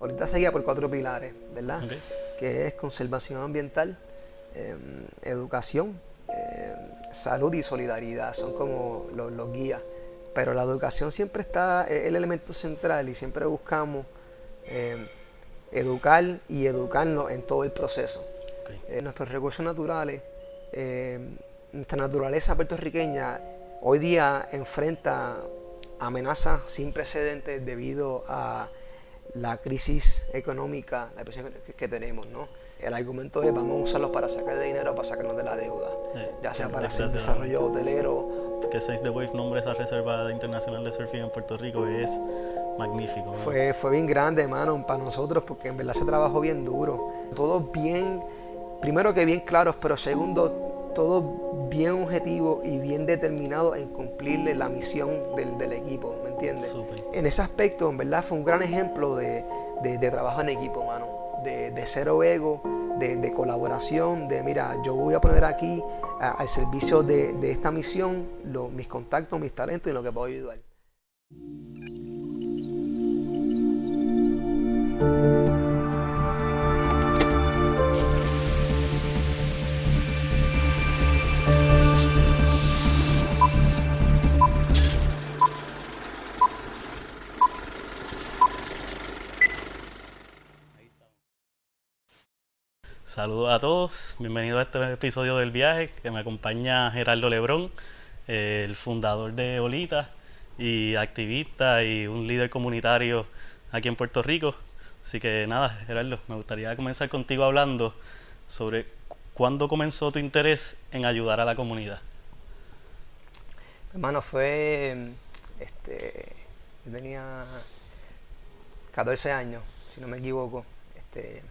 ahorita seguía por cuatro pilares, ¿verdad? Que es conservación ambiental, em, educación, em, salud y solidaridad, son como los, los guías. Pero la educación siempre está, es el elemento central y siempre buscamos em, educar y educarnos en todo el proceso. Eh, nuestros recursos naturales, nuestra naturaleza puertorriqueña hoy día enfrenta amenazas sin precedentes debido a la crisis económica, la presión que, tenemos, ¿no? El argumento es vamos a usarlos para sacar dinero, para sacarnos de la deuda, ya sea para hacer desarrollo hotelero. Que Save the Wave nombre esa reserva internacional de surfing en Puerto Rico es magnífico. Fue, fue bien grande, hermano, para nosotros, porque en verdad se trabajó bien duro. Todo bien, primero que bien claros, pero segundo, todo bien objetivo y bien determinado en cumplirle la misión del, del equipo, En ese aspecto, en verdad, fue un gran ejemplo de, de, trabajo en equipo, mano. De, de cero ego, de, colaboración, de mira, yo voy a poner aquí al servicio de, esta misión mis contactos, mis talentos y lo que puedo ayudar. Saludos a todos, bienvenidos a este episodio del viaje que me acompaña Gerardo Lebrón, el fundador de Olita y activista y un líder comunitario aquí en Puerto Rico. Así que nada, Gerardo, me gustaría comenzar contigo hablando sobre cuándo comenzó tu interés en ayudar a la comunidad. Hermano, fue, este, yo tenía 14 años, si no me equivoco. Este,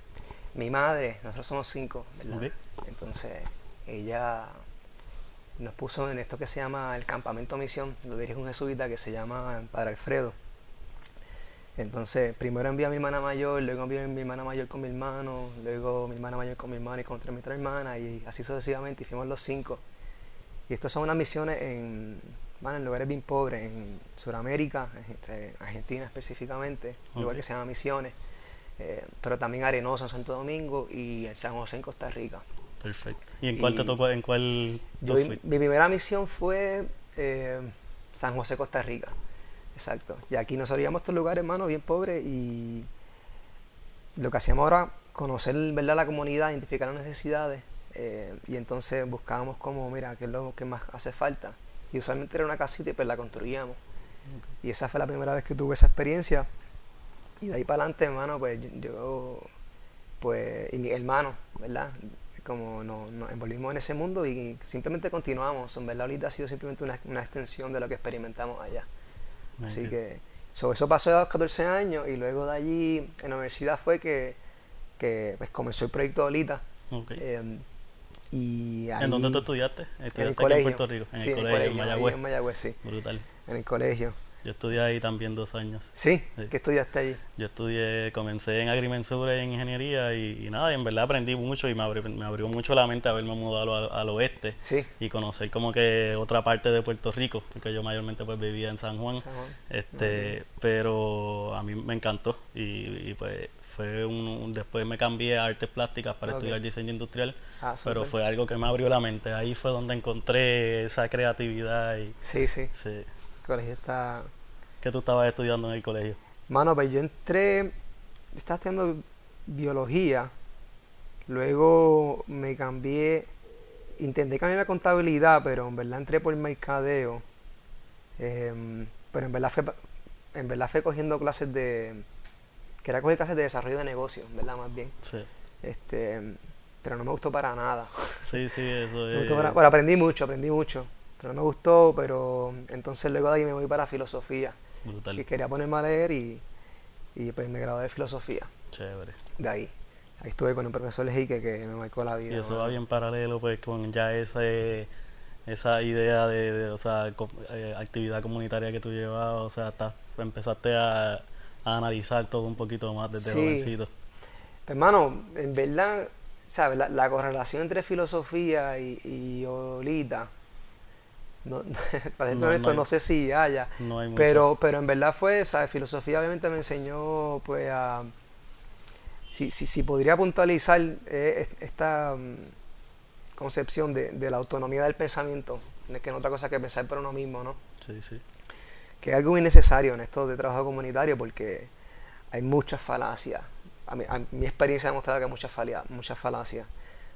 mi madre, nosotros somos cinco, ¿verdad? Entonces, ella nos puso en esto que se llama el campamento misión, lo dirige un jesuita que se llama Padre Alfredo. Entonces, primero envié a mi hermana mayor, luego envié a mi hermana mayor con mi hermano, luego mi hermana mayor con mi hermana y con mi otra hermana, y así sucesivamente, y fuimos los cinco. Y estas son unas misiones en, en lugares bien pobres, en Sudamérica, en este, Argentina específicamente, un lugar que se llama Misiones. Eh, pero también Arenoso en Santo Domingo y en San José en Costa Rica. Perfecto. ¿Y en cuál te tocó? ¿En cuál mi, primera misión fue eh, San José, Costa Rica. Exacto. Y aquí nos íbamos a estos lugares, hermano, bien pobres y lo que hacíamos ahora, conocer ¿verdad? la comunidad, identificar las necesidades eh, y entonces buscábamos como, mira, qué es lo que más hace falta. Y usualmente era una casita y pues la construíamos. Y esa fue la primera vez que tuve esa experiencia. Y de ahí para adelante, hermano, pues yo, pues, y mi hermano, ¿verdad? Como nos, envolvimos en ese mundo y simplemente continuamos. En verdad, ahorita ha sido simplemente una, extensión de lo que experimentamos allá. Así que, eso pasó a los 14 años y luego de allí, en la universidad fue que, que pues, comenzó el proyecto de Olita. Em, y ¿En dónde tú estudiaste? ¿Estudiaste en el colegio. en Puerto Rico? En el colegio, en Mayagüez. En Mayagüez, sí. Brutal. En el colegio. Yo estudié ahí también dos años. ¿Sí? ¿Qué estudiaste allí? Yo estudié, comencé en agrimensura y en ingeniería y, nada, y en verdad aprendí mucho y me abrió, me abrió mucho la mente haberme mudado al, oeste ¿Sí? y conocer como que otra parte de Puerto Rico, porque yo mayormente pues vivía en San Juan. Este, pero a mí me encantó y, pues fue un, después me cambié a artes plásticas para estudiar diseño industrial, ah, pero fue algo que me abrió la mente. Ahí fue donde encontré esa creatividad y sí, sí. sí. El colegio está ¿Qué tú estabas estudiando en el colegio? Mano, pues yo entré, estaba estudiando biología, luego me cambié, intenté cambiar la contabilidad, pero en verdad entré por el mercadeo. Em, pero en verdad fue en verdad fue cogiendo clases de quería coger clases de desarrollo de negocios, ¿verdad? Más bien. Sí. Este, pero no me gustó para nada. Sí, sí, eso es. bueno, aprendí mucho, aprendí mucho. Pero no me gustó, pero entonces luego de ahí me voy para filosofía. Que quería ponerme a leer y, y pues me gradué de filosofía. Chévere. De ahí. Ahí estuve con un profesor Lejique que me marcó la vida. Y eso va bien paralelo pues con ya ese, esa idea de, o sea, eh, actividad comunitaria que tú llevabas, o sea, empezaste a, analizar todo un poquito más desde sí. jovencito. Hermano, en verdad, ¿sabes? La, correlación entre filosofía y, y Olita no, para no, esto no, sé si haya, pero, pero en verdad fue, ¿sabes? Filosofía obviamente me enseñó pues a, si, si, si podría puntualizar eh, esta mm, concepción de, de, la autonomía del pensamiento, que no otra cosa que pensar por uno mismo, ¿no? Sí, sí. Que es algo muy necesario en esto de trabajo comunitario porque hay muchas falacias. A mi, a mi experiencia ha demostrado que hay muchas, muchas falacias.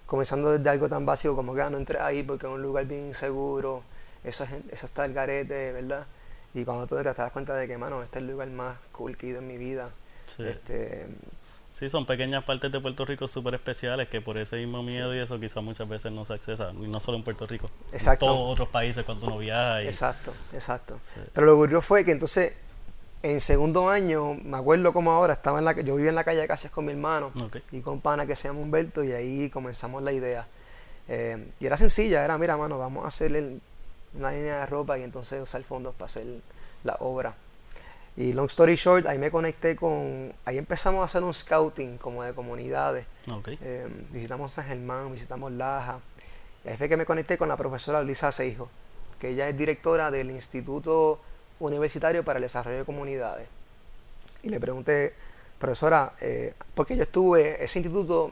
Comenzando desde algo tan básico como que ah, no entré ahí porque es un lugar bien inseguro, eso, es, eso está el garete, ¿verdad? Y cuando tú te das cuenta de que, mano, este es el lugar más cool que he ido en mi vida. Sí. Este, Sí, son pequeñas partes de Puerto Rico súper especiales que por ese mismo miedo y eso quizás muchas veces no se accesa, y no solo en Puerto Rico, exacto. en todos otros países cuando uno viaja. Y... Exacto, exacto. Sí. Pero lo curioso fue que entonces en segundo año, me acuerdo como ahora, estaba en la, yo vivía en la calle de Casas con mi hermano okay. y con pana que se llama Humberto y ahí comenzamos la idea. Eh, y era sencilla, era, mira, mano, vamos a hacer el, una línea de ropa y entonces usar fondos para hacer la obra. Y long story short, ahí me conecté con, ahí empezamos a hacer un scouting como de comunidades. Okay. Eh, visitamos San Germán, visitamos Laja. Y ahí fue que me conecté con la profesora Luisa Seijo, que ella es directora del Instituto Universitario para el Desarrollo de Comunidades. Y le pregunté, profesora, eh, porque yo estuve, ese instituto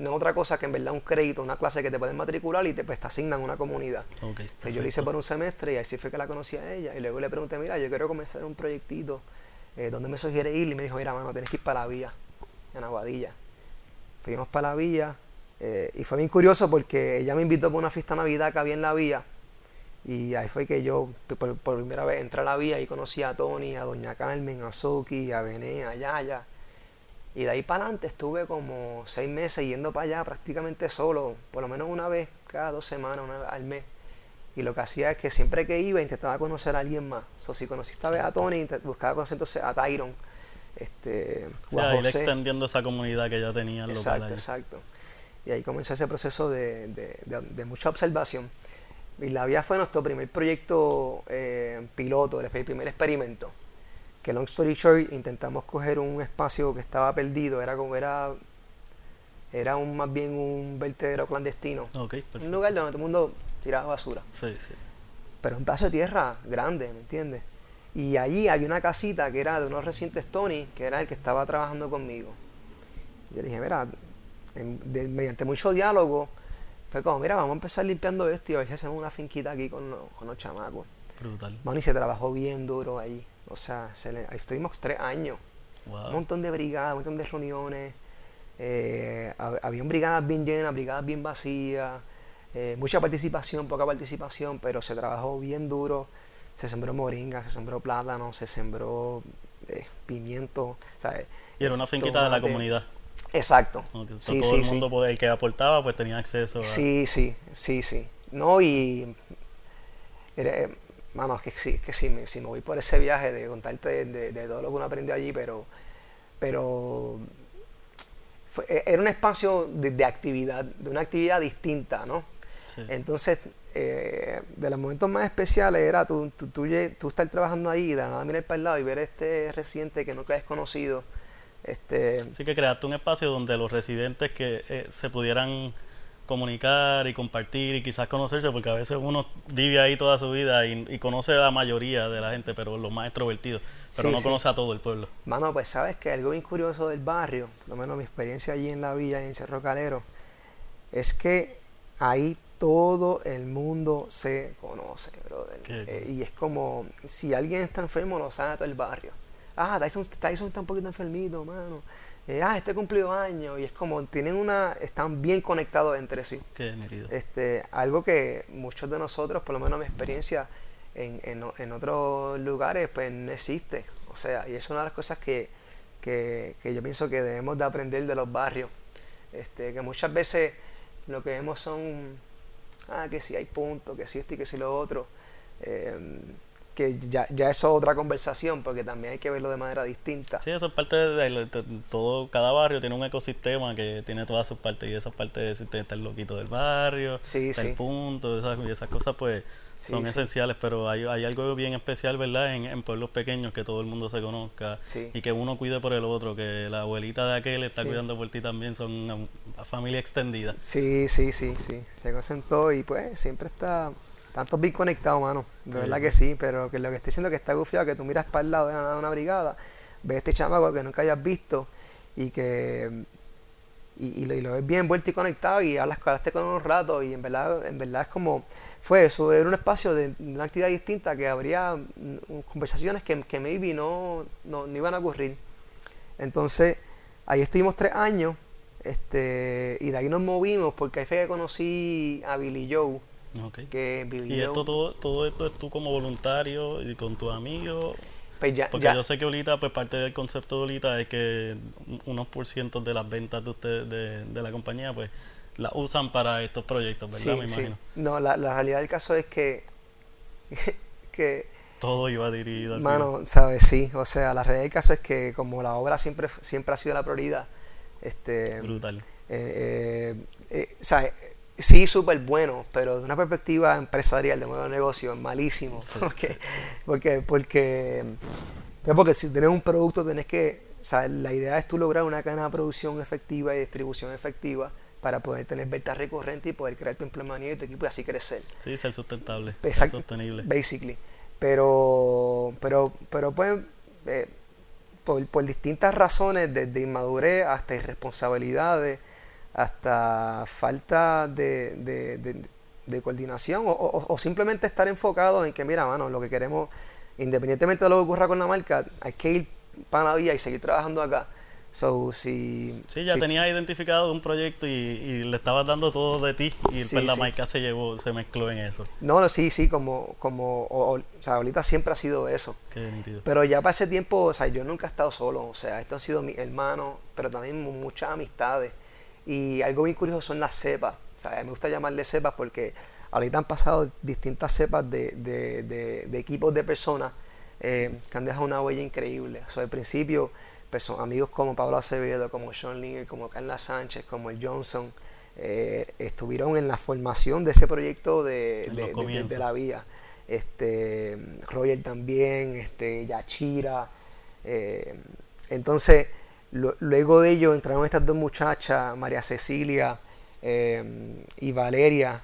no es otra cosa que en verdad un crédito, una clase que te pueden matricular y te, pues, te asignan una comunidad. Okay, o sea, yo lo hice por un semestre y así fue que la conocí a ella. Y luego le pregunté, mira, yo quiero comenzar un proyectito, eh, ¿dónde me sugiere ir? Y me dijo, mira, mano, tienes que ir para la vía, en Aguadilla. Fuimos para la vía eh, y fue bien curioso porque ella me invitó para una fiesta de Navidad que había en la vía. Y ahí fue que yo por, por primera vez entré a la vía y conocí a Tony, a Doña Carmen, a Soki, a Bené, a Yaya. Y de ahí para adelante estuve como seis meses yendo para allá prácticamente solo, por lo menos una vez cada dos semanas, una vez al mes. Y lo que hacía es que siempre que iba intentaba conocer a alguien más. O so, si conociste a, a Tony, buscaba conocer entonces a Tyron. Este, o sea, ir extendiendo esa comunidad que ya tenía Exacto, exacto. Y ahí comenzó ese proceso de, de, de, de, mucha observación. Y la vía fue nuestro primer proyecto eh, piloto, el primer experimento que long story short intentamos coger un espacio que estaba perdido era como era era un más bien un vertedero clandestino. Okay, un lugar donde todo el mundo tiraba basura. Sí, sí. pero un pedazo de tierra grande ¿me entiendes? y allí había una casita que era de unos recientes Tony que era el que estaba trabajando conmigo. Y yo le dije mira en, de, mediante mucho diálogo fue como mira vamos a empezar limpiando esto y a ver si hacemos una finquita aquí con, con los chamacos brutal. Y se trabajó bien duro ahí o sea, se le, ahí estuvimos tres años. Wow. Un montón de brigadas, un montón de reuniones. Eh, habían brigadas bien llenas, brigadas bien vacías. Eh, mucha participación, poca participación, pero se trabajó bien duro. Se sembró moringa, se sembró plátano, se sembró eh, pimiento. ¿sabes? Y era una finquita de la comunidad. Exacto. Okay. Sí, todo sí, el mundo, sí. El que aportaba, pues tenía acceso a... Sí, sí, sí, sí. No, y... Era, mano, es que sí, es que sí, me, sí, me voy por ese viaje de contarte de, de, de, todo lo que uno aprendió allí, pero, pero fue, e, era un espacio de, de, actividad, de una actividad distinta, ¿no? Sí. Entonces, eh, de los momentos más especiales era tú, tú, tú, tú, estar trabajando ahí y de la nada mirar para el lado y ver este residente que nunca has conocido. Este... Así que creaste un espacio donde los residentes que eh, se pudieran comunicar y compartir y quizás conocerse, porque a veces uno vive ahí toda su vida y, y conoce a la mayoría de la gente, pero los más extrovertidos, pero sí, no sí. conoce a todo el pueblo. Mano, pues sabes que algo bien curioso del barrio, por lo menos mi experiencia allí en la villa, en Cerro Calero, es que ahí todo el mundo se conoce, brother. Eh, y es como, si alguien está enfermo, lo sabe todo el barrio. Ah, Tyson, Tyson está un poquito enfermito, mano eh, ah, este cumplió años, y es como, tienen una, están bien conectados entre sí. Qué metido. Este, algo que muchos de nosotros, por lo menos mi experiencia en, en, en otros lugares, pues no existe. O sea, y es una de las cosas que, que, que, yo pienso que debemos de aprender de los barrios. Este, que muchas veces lo que vemos son, ah, que si hay puntos, que si esto y que si lo otro. Eh, que ya, ya eso es otra conversación, porque también hay que verlo de manera distinta. Sí, eso es parte de, de, de, todo, cada barrio tiene un ecosistema que tiene todas sus partes, y esa parte está el loquito del barrio, sí, está sí. el punto, esas, y esas cosas pues sí, son esenciales, pero hay, hay algo bien especial, ¿verdad? En, en, pueblos pequeños que todo el mundo se conozca y que uno cuide por el otro, que la abuelita de aquel está cuidando por ti también, son una, una familia extendida. Sí, sí, sí, sí, se conocen todo y pues siempre está tantos bien conectados, mano. De sí. verdad que sí, pero que lo que estoy diciendo es que está gufiado, que tú miras para el lado de la nada una brigada, ves este chamaco que nunca hayas visto y que y, lo, y lo ves bien vuelto y conectado y hablas, hablaste con un rato y en verdad, en verdad es como, fue eso, era un espacio de una actividad distinta que habría mm, conversaciones que, que maybe no, no, no iban a ocurrir. Entonces, ahí estuvimos tres años este, y de ahí nos movimos porque ahí fue que conocí a Billy Joe. Que y esto todo, todo esto es tú como voluntario y con tus amigos. Pues porque yo sé que ahorita, pues parte del concepto de ahorita es que unos por ciento de las ventas de ustedes, de, de la compañía, pues la usan para estos proyectos, ¿verdad? Me imagino. No, la, la realidad del caso es que, que todo iba dirigido al Mano, sabes, sí, o sea, la realidad del caso es que como la obra siempre, siempre ha sido la prioridad, este... Brutal. Eh, eh, eh sí, súper bueno, pero de una perspectiva empresarial, de nuevo negocio, es malísimo. porque, porque, porque, porque si tienes un producto, tenés que, o la idea es tú lograr una cadena de producción efectiva y distribución efectiva para poder tener ventas recurrentes y poder crear tu empleamiento y tu equipo y así crecer. Sí, ser sustentable, ser sostenible. Basically. Pero, pero, pero pues, eh, por, por, distintas razones, desde inmadurez hasta irresponsabilidades, hasta falta de, de, de, coordinación o, o, simplemente estar enfocado en que, mira, mano, lo que queremos, independientemente de lo que ocurra con la marca, hay que ir para la vía y seguir trabajando acá. So, si, sí, ya tenía identificado un proyecto y, le estabas dando todo de ti y pues la marca se llevó, se mezcló en eso. No, no, sí, sí, como, como o, sea, ahorita siempre ha sido eso. Pero ya para ese tiempo, o sea, yo nunca he estado solo, o sea, esto han sido mis hermanos, pero también muchas amistades. Y algo muy curioso son las cepas, o sea, me gusta llamarle cepas porque ahorita han pasado distintas cepas de, de, de, equipos de personas eh, que han dejado una huella increíble. O sea, al principio amigos como Pablo Acevedo, como Sean Lee, como Carla Sánchez, como el Johnson, eh, estuvieron en la formación de ese proyecto de, de, la vía. Este, Roger también, este, Yachira. Eh, entonces, luego de ello entraron estas dos muchachas, María Cecilia eh, y Valeria,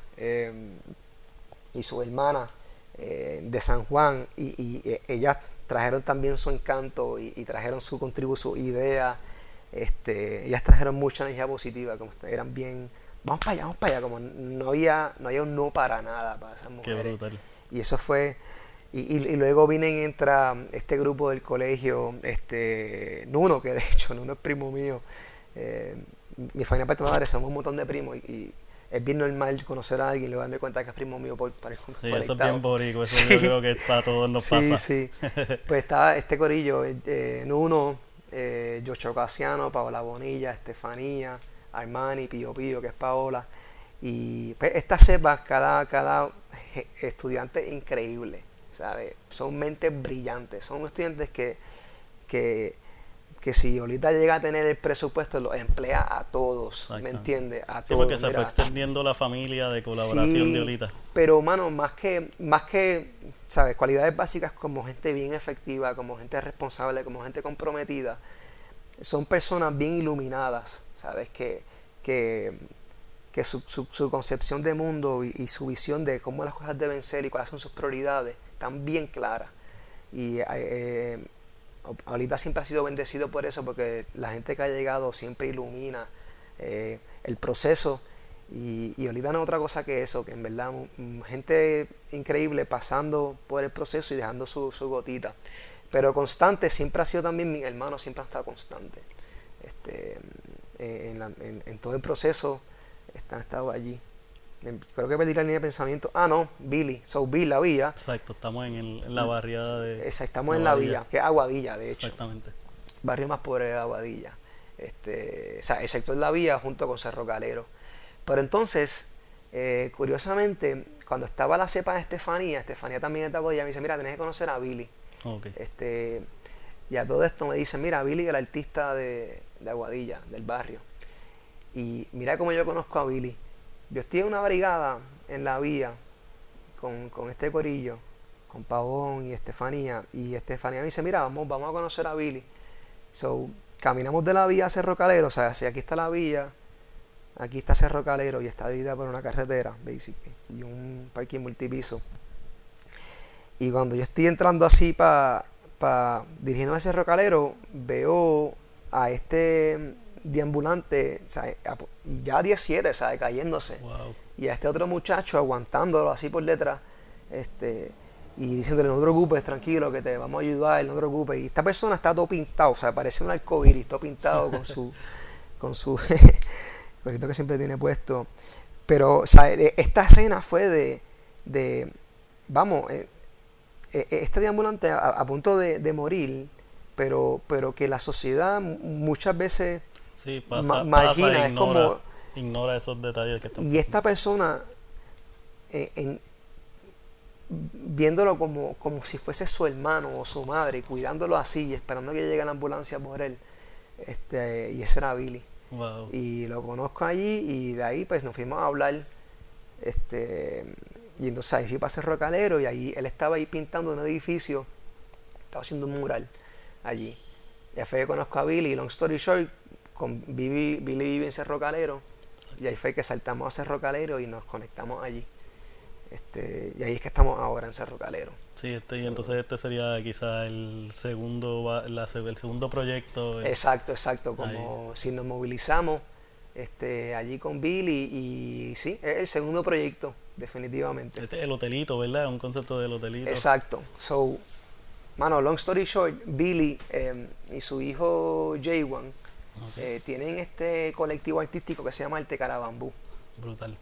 y su hermana de San Juan, y, y ellas trajeron también su encanto y, trajeron su contribución, su idea. Este, ellas trajeron mucha energía positiva, como eran bien, vamos para allá, vamos para allá, como no había, no había un no para nada para esas mujeres. Y eso fue, y, luego vine y entra este grupo del colegio, este, Nuno, que de hecho Nuno es primo mío, eh, mi familia parte madre somos un montón de primos y es bien normal conocer a alguien y luego darme cuenta que es primo mío por, por Sí, eso es bien borico, eso yo creo que a todos pasa. Sí, sí. Pues está este corillo, eh, Nuno, eh, Yocho Casiano, Paola Bonilla, Estefanía, Armani, Pío Pío, que es Paola. Y pues, estas cepas, cada, cada estudiante increíble, ¿sabes? Son mentes brillantes, son estudiantes que, que que si ahorita llega a tener el presupuesto, lo emplea a todos, ¿me entiendes? A sí, porque se fue extendiendo la familia de colaboración de ahorita. Pero, mano, más que, más que, ¿sabes? Cualidades básicas como gente bien efectiva, como gente responsable, como gente comprometida, son personas bien iluminadas, ¿sabes? Que, que, que su, su, concepción de mundo y, su visión de cómo las cosas deben ser y cuáles son sus prioridades están bien claras. Y eh, ahorita siempre ha sido bendecido por eso, porque la gente que ha llegado siempre ilumina eh, el proceso. Y, y, ahorita no es otra cosa que eso, que en verdad gente increíble pasando por el proceso y dejando su, gotita. Pero constante siempre ha sido también mi hermano, siempre ha estado constante. Este, en, todo el proceso han estado allí. Creo que perdí la línea de pensamiento. Ah, no, Billy. So, Bill, la vía. Exacto, estamos en, la barriada de. Exacto, estamos en la vía, que es Aguadilla, de hecho. Exactamente. Barrio más pobre de Aguadilla. Este, o sea, excepto en la vía junto con Cerro Calero. Pero entonces, eh, curiosamente, cuando estaba la cepa de Estefanía, Estefanía también estaba Aguadilla, me dice: Mira, tenés que conocer a Billy. Okay. Este, y a todo esto me dice: Mira, Billy es el artista de, de Aguadilla, del barrio. Y mira cómo yo conozco a Billy yo estoy en una brigada en la vía con, este corillo, con Pavón y Estefanía. Y Estefanía me dice, mira, vamos, vamos a conocer a Billy. So, caminamos de la vía a Cerro Calero, o sea, si aquí está la vía, aquí está Cerro Calero y está dividida por una carretera, basically, y un parking multipiso. Y cuando yo estoy entrando así para pa, dirigiéndome a Cerro Calero, veo a este deambulante, ¿sabes? y ya 17, ¿sabes? Cayéndose. Y a este otro muchacho aguantándolo así por detrás, este, y diciéndole, no te preocupes, tranquilo, que te vamos a ayudar, no te preocupes. Y esta persona está todo pintado, o sea, parece un arcoíris, todo pintado con su, con su gorrito que siempre tiene puesto. Pero, e, esta escena fue de, de vamos, eh, eh, este deambulante a, punto de, de morir, pero, pero que la sociedad muchas veces sí, pasa, ignora, es como ignora esos detalles que están y esta persona eh, viéndolo como, como si fuese su hermano o su madre cuidándolo así y esperando que llegue la ambulancia por él este y ese era Billy y lo conozco allí y de ahí pues nos fuimos a hablar este y entonces ahí fui para Cerro Calero y ahí él estaba ahí pintando un edificio estaba haciendo un mural allí. Ya fue que conozco a Billy, long story short, con Billy, Billy vive en Cerro Calero, y ahí fue que saltamos a Cerro Calero y nos conectamos allí. Este, y ahí es que estamos ahora en Cerro Calero. Sí, este, y entonces este sería quizá el segundo, el segundo proyecto. Exacto, exacto, como si nos movilizamos este, allí con Billy y, sí, es el segundo proyecto, definitivamente. Este es el hotelito, ¿verdad? Un concepto del hotelito. Exacto. So, Mano, long story short, Billy em, y su hijo Jaywan eh, tienen este colectivo artístico que se llama El Tecarabambú. Brutal.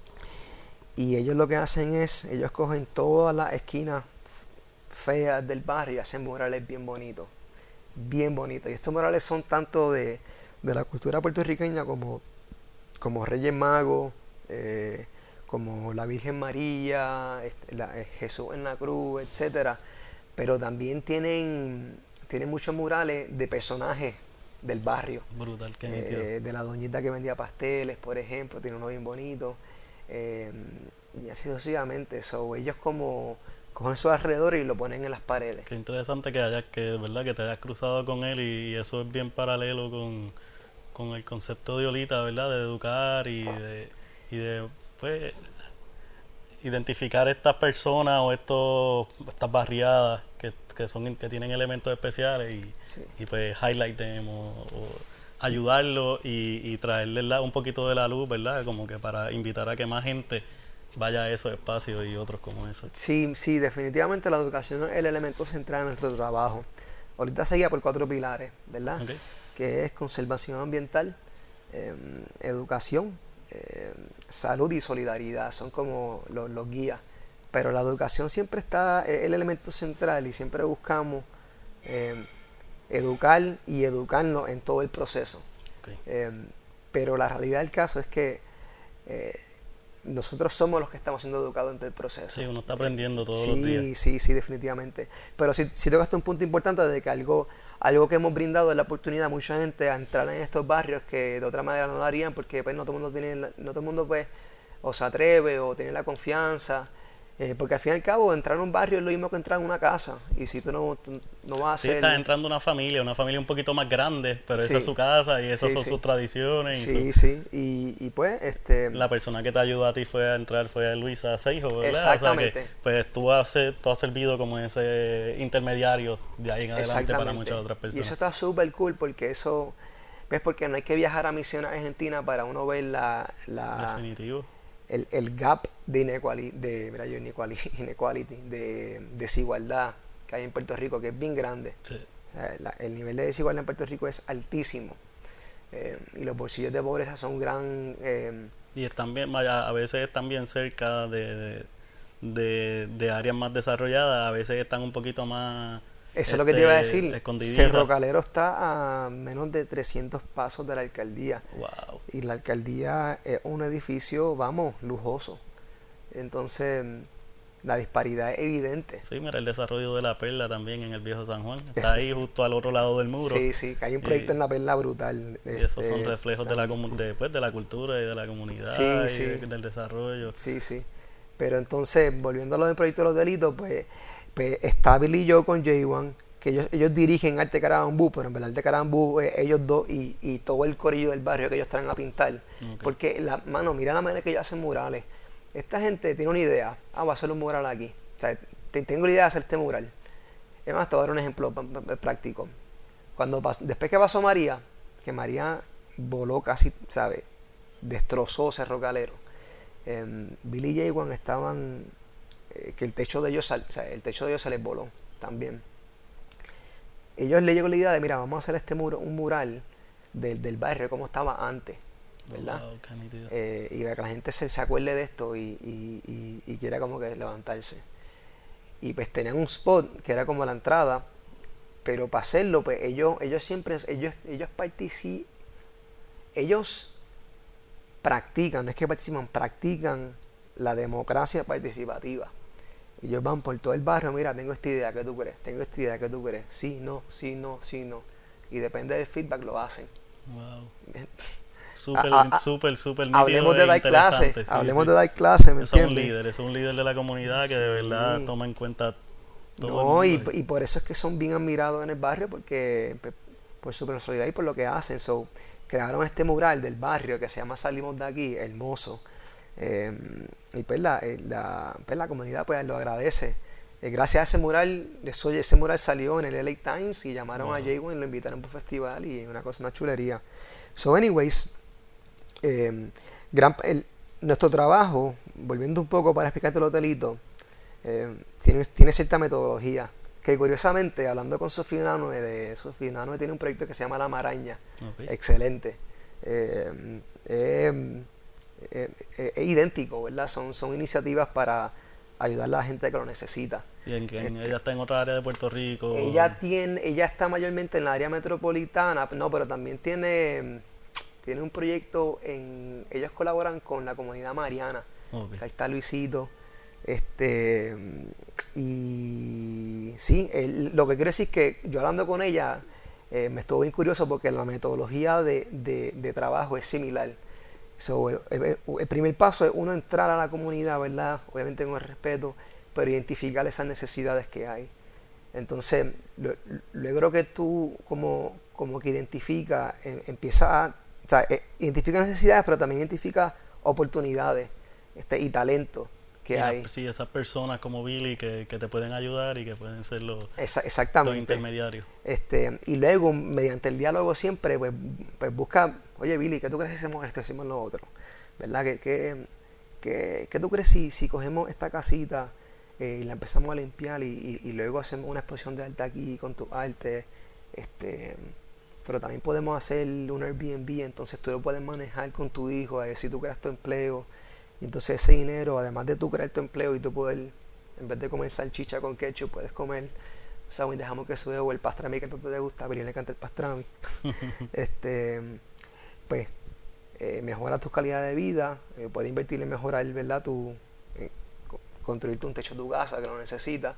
Y ellos lo que hacen es, ellos cogen todas las esquinas feas del barrio y hacen murales bien bonitos. Bien bonitos. Y estos murales son tanto de, la cultura puertorriqueña como, como Reyes Magos, eh, como la Virgen María, este, eh, Jesús en la cruz, etcétera pero también tienen, tienen muchos murales de personajes del barrio. Brutal, que eh, De la doñita que vendía pasteles, por ejemplo, tiene uno bien bonito. Eh, y así sucesivamente. So, ellos como cogen su alrededor y lo ponen en las paredes. Qué interesante que hayas, que, ¿verdad? que te hayas cruzado con él y, eso es bien paralelo con, con, el concepto de Olita, ¿verdad? De educar y de, y de pues, identificar estas personas o estos, estas barriadas que, que, son, que tienen elementos especiales y, y pues highlight them o, ayudarlos y, y traerles un poquito de la luz, ¿verdad? Como que para invitar a que más gente vaya a esos espacios y otros como ese. Sí, sí, definitivamente la educación es el elemento central de nuestro trabajo. Ahorita seguía por cuatro pilares, ¿verdad? Que es conservación ambiental, em, educación, em, salud y solidaridad, son como los, guías. Pero la educación siempre está, es el elemento central y siempre buscamos eh, educar y educarnos en todo el proceso. Eh, pero la realidad del caso es que eh, nosotros somos los que estamos siendo educados en todo el proceso. Sí, uno está aprendiendo todos sí, los días. Sí, sí, sí, definitivamente. Pero sí, sí tocaste un punto importante de que algo, algo que hemos brindado es la oportunidad a mucha gente a entrar en estos barrios que de otra manera no lo harían porque pues, no todo el mundo tiene, no todo el mundo pues o se atreve o tiene la confianza eh, porque al fin y al cabo, entrar en un barrio es lo mismo que entrar en una casa. Y si tú no, no vas a sí, estás entrando una familia, una familia un poquito más grande, pero esa es su casa y esas son sus tradiciones. Sí, sí. Y, y, pues, este... La persona que te ayudó a ti fue a entrar, fue Luisa Seijo, ¿verdad? Exactamente. pues tú has, tú has servido como ese intermediario de ahí en adelante para muchas otras personas. Y eso está súper cool porque eso... ¿Ves? Porque no hay que viajar a Misión Argentina para uno ver la... la Definitivo el, el gap de inequality, de, mira yo, inequality, de desigualdad que hay en Puerto Rico, que es bien grande. O sea, el nivel de desigualdad en Puerto Rico es altísimo. Eh, y los bolsillos de pobreza son gran... Eh, y están bien, a veces están bien cerca de, de, de, áreas más desarrolladas, a veces están un poquito más eso es lo que te iba a decir. Cerro Calero está a menos de 300 pasos de la alcaldía. Wow. Y la alcaldía es un edificio, vamos, lujoso. Entonces, la disparidad es evidente. Sí, mira, el desarrollo de la perla también en el viejo San Juan. Está ahí justo al otro lado del muro. Sí, sí, que hay un proyecto en la perla brutal. Y esos son este, reflejos de la, de, pues, de la cultura y de la comunidad y del desarrollo. Sí, sí. Pero entonces, volviendo a lo del proyecto de los delitos, pues pues está Billy y yo con J1, que ellos, ellos dirigen Arte Carabambú, pero en verdad Arte Carabambú es ellos dos y, y, todo el corillo del barrio que ellos traen a pintar. Porque, la mano, mira la manera que ellos hacen murales. Esta gente tiene una idea, ah, voy a hacer un mural aquí. O sea, tengo la idea de hacer este mural. Es más, te voy a dar un ejemplo práctico. Cuando después que pasó María, que María voló casi, ¿sabes? Destrozó Cerro Calero. Em, Billy y Jaywan estaban, eh, que el techo de ellos, o sea, el techo de ellos se les voló también. Ellos le llegó la idea de, mira, vamos a hacer este muro, un mural del, del barrio como estaba antes, ¿verdad? Wow. Eh, y para que la gente se, se acuerde de esto y, y, y- y quiera como que levantarse. Y pues tenían un spot que era como la entrada, pero para hacerlo, pues ellos, ellos siempre, ellos, ellos participan, ellos practican, no es que participan, practican la democracia participativa. Ellos van por todo el barrio, mira, tengo esta idea, ¿qué tú crees? Tengo esta idea, ¿qué tú crees? Sí, no, sí, no, sí, no. Y depende del feedback lo hacen. Wow. Súper, súper, súper Hablemos de e dar clase, interesante, sí, hablemos sí. de dar clase, ¿me Eso es un entiendes? líder, es un líder de la comunidad que de verdad toma en cuenta todo No, el y, mundo. y por eso es que son bien admirados en el barrio, porque por su personalidad y por lo que hacen. So, crearon este mural del barrio que se llama Salimos de aquí, hermoso. Eh, y pues la, eh, la, pues la comunidad pues lo agradece. Eh, gracias a ese mural, eso, ese mural salió en el LA Times y llamaron a Wow. Jay y lo invitaron un festival y una cosa, una chulería. So, anyways, eh, gran, el- nuestro trabajo, volviendo un poco para explicarte el hotelito, eh, tiene, tiene cierta metodología. Que curiosamente, hablando con Sofía Nanue, de Sofía tiene un proyecto que se llama La Maraña. Ok. Excelente. Eh, eh, eh, eh, es idéntico, ¿verdad? Son, son iniciativas para ayudar a la gente que lo necesita. Y en este- ella está en otra área de Puerto Rico. Ella tiene, ella está mayormente en la área metropolitana, no, pero también tiene, tiene un proyecto en, ellos colaboran con la comunidad mariana. Ok. Ahí está Luisito. Este y sí, el- lo que quiero decir es que yo hablando con ella eh, me estuvo bien curioso porque la metodología de, de- de trabajo es similar. So, el, el- primer paso es uno entrar a la comunidad, ¿verdad? Obviamente con el respeto, pero identificar esas necesidades que hay. Entonces, lo- luego que tú como, como que identifica, em- empieza a, o sea, eh, identifica necesidades, pero también identifica oportunidades este, y talento que Y la- hay. sí, esas personas como Billy que, que te pueden ayudar y que pueden ser los, Esa- los intermediarios. Este, y luego, mediante el diálogo siempre, pues, pues busca, oye Billy, ¿qué tú crees si hacemos esto, hacemos lo otro? ¿Verdad? ¿Qué, qué, qué- qué tú crees si, si cogemos esta casita eh, y la empezamos a limpiar y, y- y luego hacemos una exposición de arte aquí con tu arte? Este, pero también podemos hacer un Airbnb, entonces tú lo puedes manejar con tu hijo, a ver si tú creas tu empleo. Y entonces ese dinero, además de tú crear tu empleo y tú poder, en vez de comer salchicha con ketchup, puedes comer ¿sabes? dejamos que sube o el pastrami que tanto te gusta, pero le encanta el pastrami. este, pues eh, mejora tu calidad de vida, eh, puedes invertir en mejorar, ¿verdad? Tu, eh, co- construirte un techo de tu casa que lo necesitas,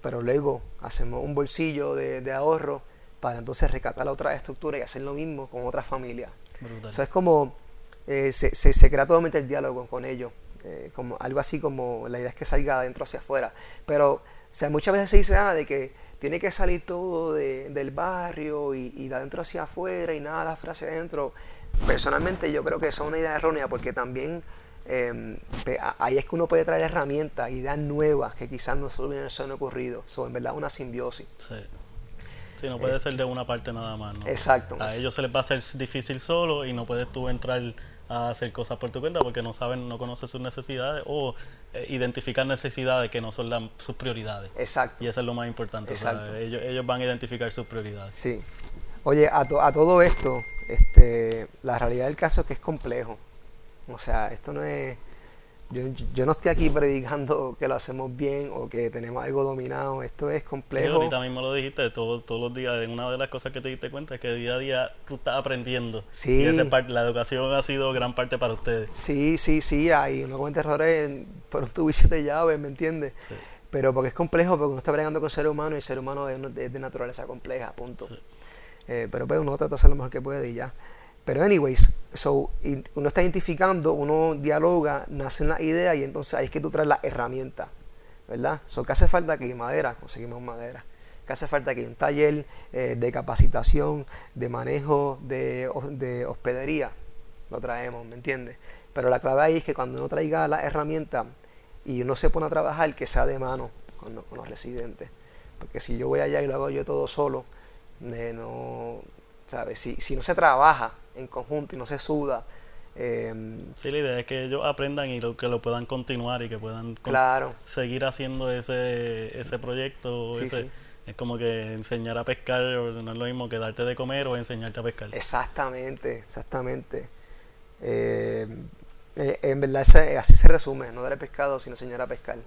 pero luego hacemos un bolsillo de, de ahorro para entonces rescatar la otra estructura y hacer lo mismo con otra familia. Brutal. Eso es como, eh, se, se, se crea totalmente el diálogo con ellos, como algo así como la idea es que salga de adentro hacia afuera. Pero, o sea, muchas veces se dice, ah, de que tiene que salir todo de- del barrio y, y de adentro hacia afuera y nada de afuera hacia adentro. Personalmente yo creo que eso es una idea errónea porque también eh, a- ahí es que uno puede traer herramientas, ideas nuevas que quizás no solo se han ocurrido. Son en verdad una simbiosis. Sí. Sí, no puede ser de una parte nada más. ¿no? Eh, Exacto. A ellos se les va a hacer difícil solo y no puedes tú entrar a hacer cosas por tu cuenta porque no saben, no conoces sus necesidades o eh, identificar necesidades que no son la- sus prioridades. Exacto. Y eso es lo más importante. o sea, Exacto. ellos, ellos van a identificar sus prioridades. Sí. Oye, a, to- a todo esto, este, la realidad del caso es que es complejo. O sea, esto no es... Yo, yo no estoy aquí predicando que lo hacemos bien o que tenemos algo dominado. Esto es Sí, complejo. ahorita mismo lo dijiste, todo- todos los días, una de las cosas que te diste cuenta es que día a día tú estás aprendiendo. Sí. Y ese par- la educación ha sido gran parte para ustedes. Sí, sí, sí, hay uno comete errores por un y siete llaves, ¿me entiendes? Sí. Pero porque es complejo, porque uno está bregando con ser humano y el ser humano es, es de naturaleza compleja, punto. Sí. Eh, pero pues uno trata de hacer lo mejor que puede y ya. Pero anyways, so, uno está identificando, uno dialoga, nacen las ideas y entonces ahí es que tú traes las herramientas, ¿verdad? So, ¿qué hace falta aquí? Madera, conseguimos madera. ¿Qué hace falta aquí? Un taller eh, de capacitación, de manejo de, de hospedería, lo traemos, ¿me entiendes? Pero la clave ahí es que cuando uno traiga las herramientas y uno se pone a trabajar, que sea de mano con, los- residentes. Porque si yo voy allá y lo hago yo todo solo, eh, no, ¿sabes? Si no se trabaja en conjunto y no se suda. Em, sí, la idea es que ellos aprendan y lo, que lo puedan continuar y que puedan claro. seguir haciendo ese, ese proyecto. ese, Es como que enseñar a pescar no es lo mismo que darte de comer o enseñarte a pescar. Exactamente, exactamente. Em, eh, en verdad así se resume, no dar pescado, sino enseñar a pescar.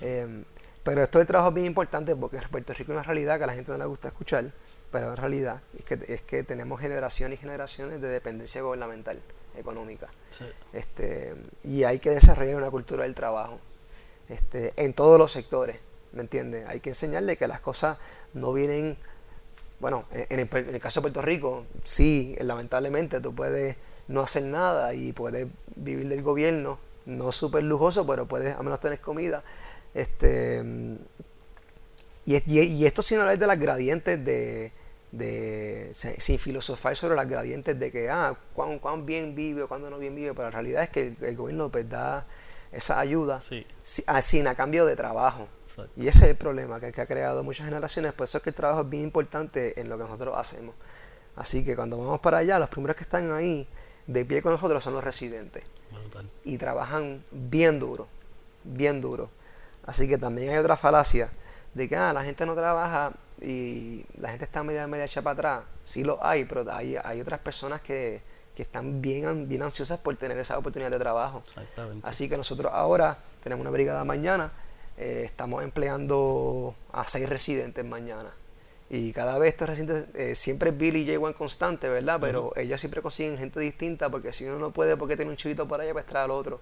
Em, pero esto de trabajo es bien importante porque en Puerto Rico es una realidad que a la gente no le gusta escuchar, pero en realidad es que, es que tenemos generaciones y generaciones de dependencia gubernamental económica. Este, y hay que desarrollar una cultura del trabajo este, en todos los sectores, ¿me entiendes? Hay que enseñarle que las cosas no vienen, bueno, en el, en el caso de Puerto Rico, sí, lamentablemente tú puedes no hacer nada y puedes vivir del gobierno, no súper lujoso, pero puedes al menos tener comida este, y, y, esto sin hablar de las gradientes de, de, sin filosofar sobre las gradientes de que, ah, cuán, cuán bien vive o cuándo no bien vive, pero la realidad es que el, gobierno pues, da esa ayuda sin a cambio de trabajo. Y ese es el problema que, ha creado muchas generaciones, por eso es que el trabajo es bien importante en lo que nosotros hacemos. Así que cuando vamos para allá, los primeros que están ahí de pie con nosotros son los residentes. Y trabajan bien duro, bien duro. Así que también hay otra falacia de que ah, la gente no trabaja y la gente está media, media hecha para atrás. Sí lo hay, pero hay, hay otras personas que, están bien, bien ansiosas por tener esa oportunidad de trabajo. Así que nosotros ahora tenemos una brigada mañana, eh, estamos empleando a seis residentes mañana. Y cada vez estos residentes, eh, siempre Billy y J1 constante, ¿verdad? Pero ellos siempre consiguen gente distinta porque si uno no puede, porque tiene un chivito por allá, pues trae al otro.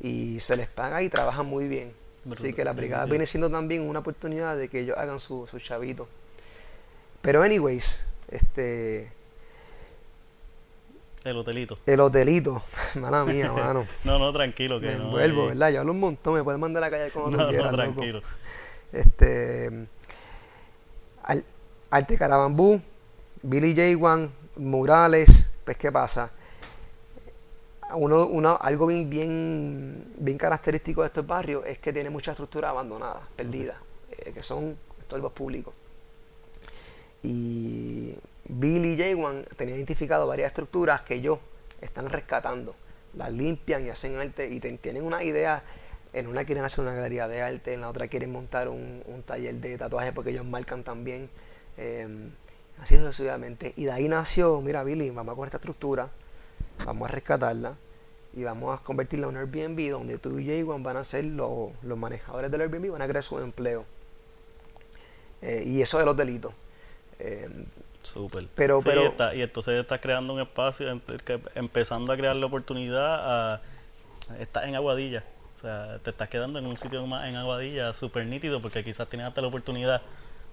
Y se les paga y trabajan muy bien. Así que la brigada viene siendo también una oportunidad de que ellos hagan su, su chavito. Pero anyways, este... El hotelito. El hotelito. Mala mía, mano. no, no, tranquilo. Que me no, envuelvo, ¿verdad? Yo hablo un montón, me puedes mandar a la calle como no, tú quieras. No, tranquilo. Este... Arte Carabambú, Billy J. Murales, pues ¿qué pasa? Uno, algo bien, bien, bien característico de estos barrios es que tiene mucha estructura abandonada, perdida, eh, que son estorbos públicos. Y Billy y J1 tenían identificado varias estructuras que ellos están rescatando, las limpian y hacen arte y tienen una idea. En una quieren hacer una galería de arte, en la otra quieren montar un, taller de tatuaje porque ellos marcan también. Eh, así sucesivamente. Y de ahí nació, mira Billy, vamos a coger esta estructura, vamos a rescatarla y vamos a convertirla en un Airbnb donde tú y Jaywan van a ser los, manejadores del Airbnb, van a crear su empleo. Eh, y eso de los delitos. Eh, Súper. Pero, pero, y, entonces estás creando un espacio, empezando a crear la oportunidad a... Estás en Aguadilla. O sea, te estás quedando en un sitio más en Aguadilla súper nítido porque quizás tienes hasta la oportunidad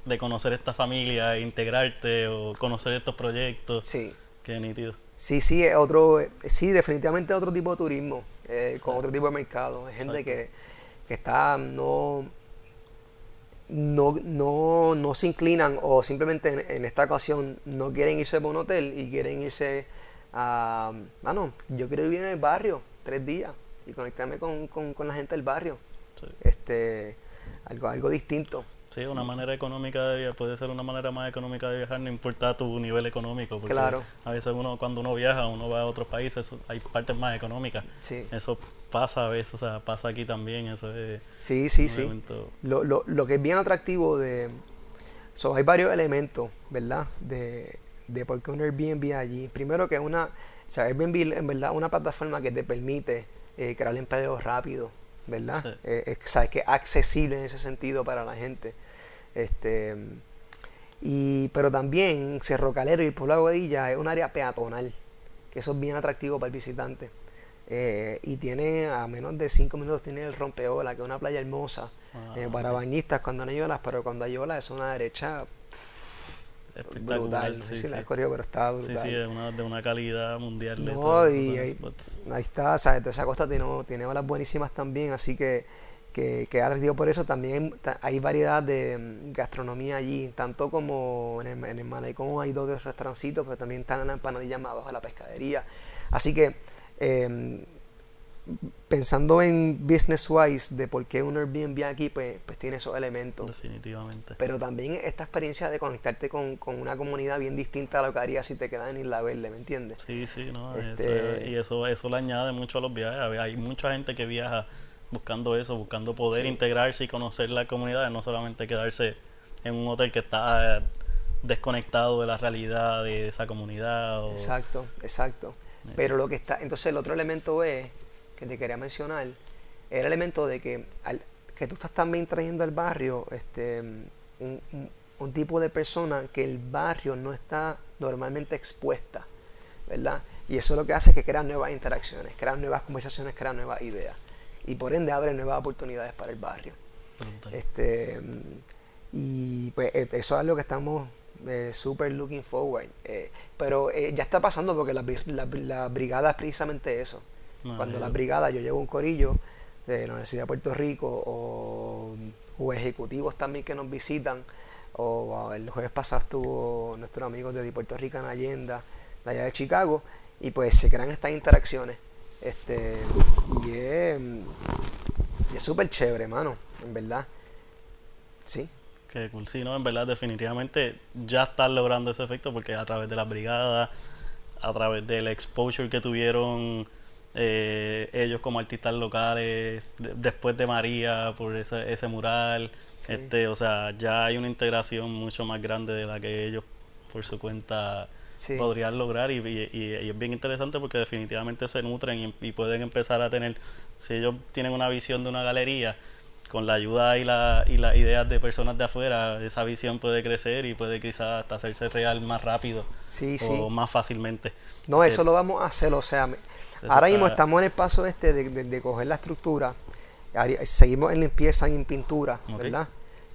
de conocer esta familia, integrarte o conocer estos proyectos. Sí. Qué nítido. Sí, sí, es otro, sí, definitivamente otro tipo de turismo, eh, con otro tipo de mercado. Hay gente que, está, no, no, no, no se inclinan o simplemente en, esta ocasión no quieren irse por un hotel y quieren irse a, ah, no, yo quiero vivir en el barrio tres días y conectarme con, con, la gente del barrio. Este, algo, algo distinto. Sí, una manera económica de viajar, puede ser una manera más económica de viajar, no importa tu nivel económico. Porque claro. A veces uno, cuando uno viaja, uno va a otros países, hay partes más económicas. Sí. Eso pasa a veces, o sea, pasa aquí también. Eso es sí, sí, sí. Lo, lo, lo, que es bien atractivo de... So, hay varios elementos, ¿verdad? De, de por qué un Airbnb allí. Primero que una... O sea, Airbnb en verdad una plataforma que te permite eh, crear empleo rápido ¿verdad? Eh, es, que accesible en ese sentido para la gente. Este, y, pero también Cerro Calero y el pueblo de Aguadilla es un área peatonal, que eso es bien atractivo para el visitante. Eh, y tiene a menos de 5 minutos tiene el Rompeola, que es una playa hermosa ah, eh, para bañistas cuando no hay olas, pero cuando hay olas es una derecha brutal. Sé si la he pero está brutal. Sí, sí, es una, de una calidad mundial. No, y ahí, está, ¿sabes? esa costa tiene, tiene olas buenísimas también, así que, que, que atractivo por eso. También hay variedad de mm, gastronomía allí, tanto como en el, en el Malecón hay dos restaurancitos, pero también están las empanadillas más abajo de la pescadería. Así que em, pensando en business wise de por qué un Airbnb aquí, pues, pues tiene esos elementos. Definitivamente. Pero también esta experiencia de conectarte con, una comunidad bien distinta a lo que harías si te quedas en Isla Verde, ¿me entiendes? Sí, sí, no. Este y eso, eso le añade mucho a los viajes. Hay mucha gente que viaja buscando eso, buscando poder integrarse y conocer la comunidad, no solamente quedarse en un hotel que está desconectado de la realidad de esa comunidad. Exacto, exacto. Pero lo que está, entonces el otro elemento es, que te quería mencionar, era el elemento de que, al, que tú estás también trayendo al barrio este, un, un, tipo de persona que el barrio no está normalmente expuesta, ¿verdad? Y eso lo que hace es que crea nuevas interacciones, crea nuevas conversaciones, crea nuevas ideas. Y por ende abre nuevas oportunidades para el barrio. Este, y pues e, eso es algo que estamos eh, super looking forward. Eh, pero eh, ya está pasando porque la, la, brigada es precisamente eso. Cuando la brigada, yo llevo un corillo de la Universidad de Puerto Rico o, ejecutivos también que nos visitan. O el jueves pasado estuvo nuestro amigo de Puerto Rico en Allenda, de allá de Chicago, y pues se crean estas interacciones. Este, y es súper chévere, mano, en verdad. Sí. Que cool, sí, no, en verdad, definitivamente ya están logrando ese efecto porque a través de la brigada, a través del exposure que tuvieron eh, ellos como artistas locales, después de María, por ese, ese mural, este, o sea, ya hay una integración mucho más grande de la que ellos por su cuenta podrían lograr y, y, es bien interesante porque definitivamente se nutren y pueden empezar a tener, si ellos tienen una visión de una galería, con la ayuda y, la, y las ideas de personas de afuera, esa visión puede crecer y puede quizás hasta hacerse real más rápido o más fácilmente. No, eso lo vamos a hacer, o sea, ahora mismo estamos en el paso este de, de, coger la estructura, seguimos en limpieza y en pintura, ¿verdad?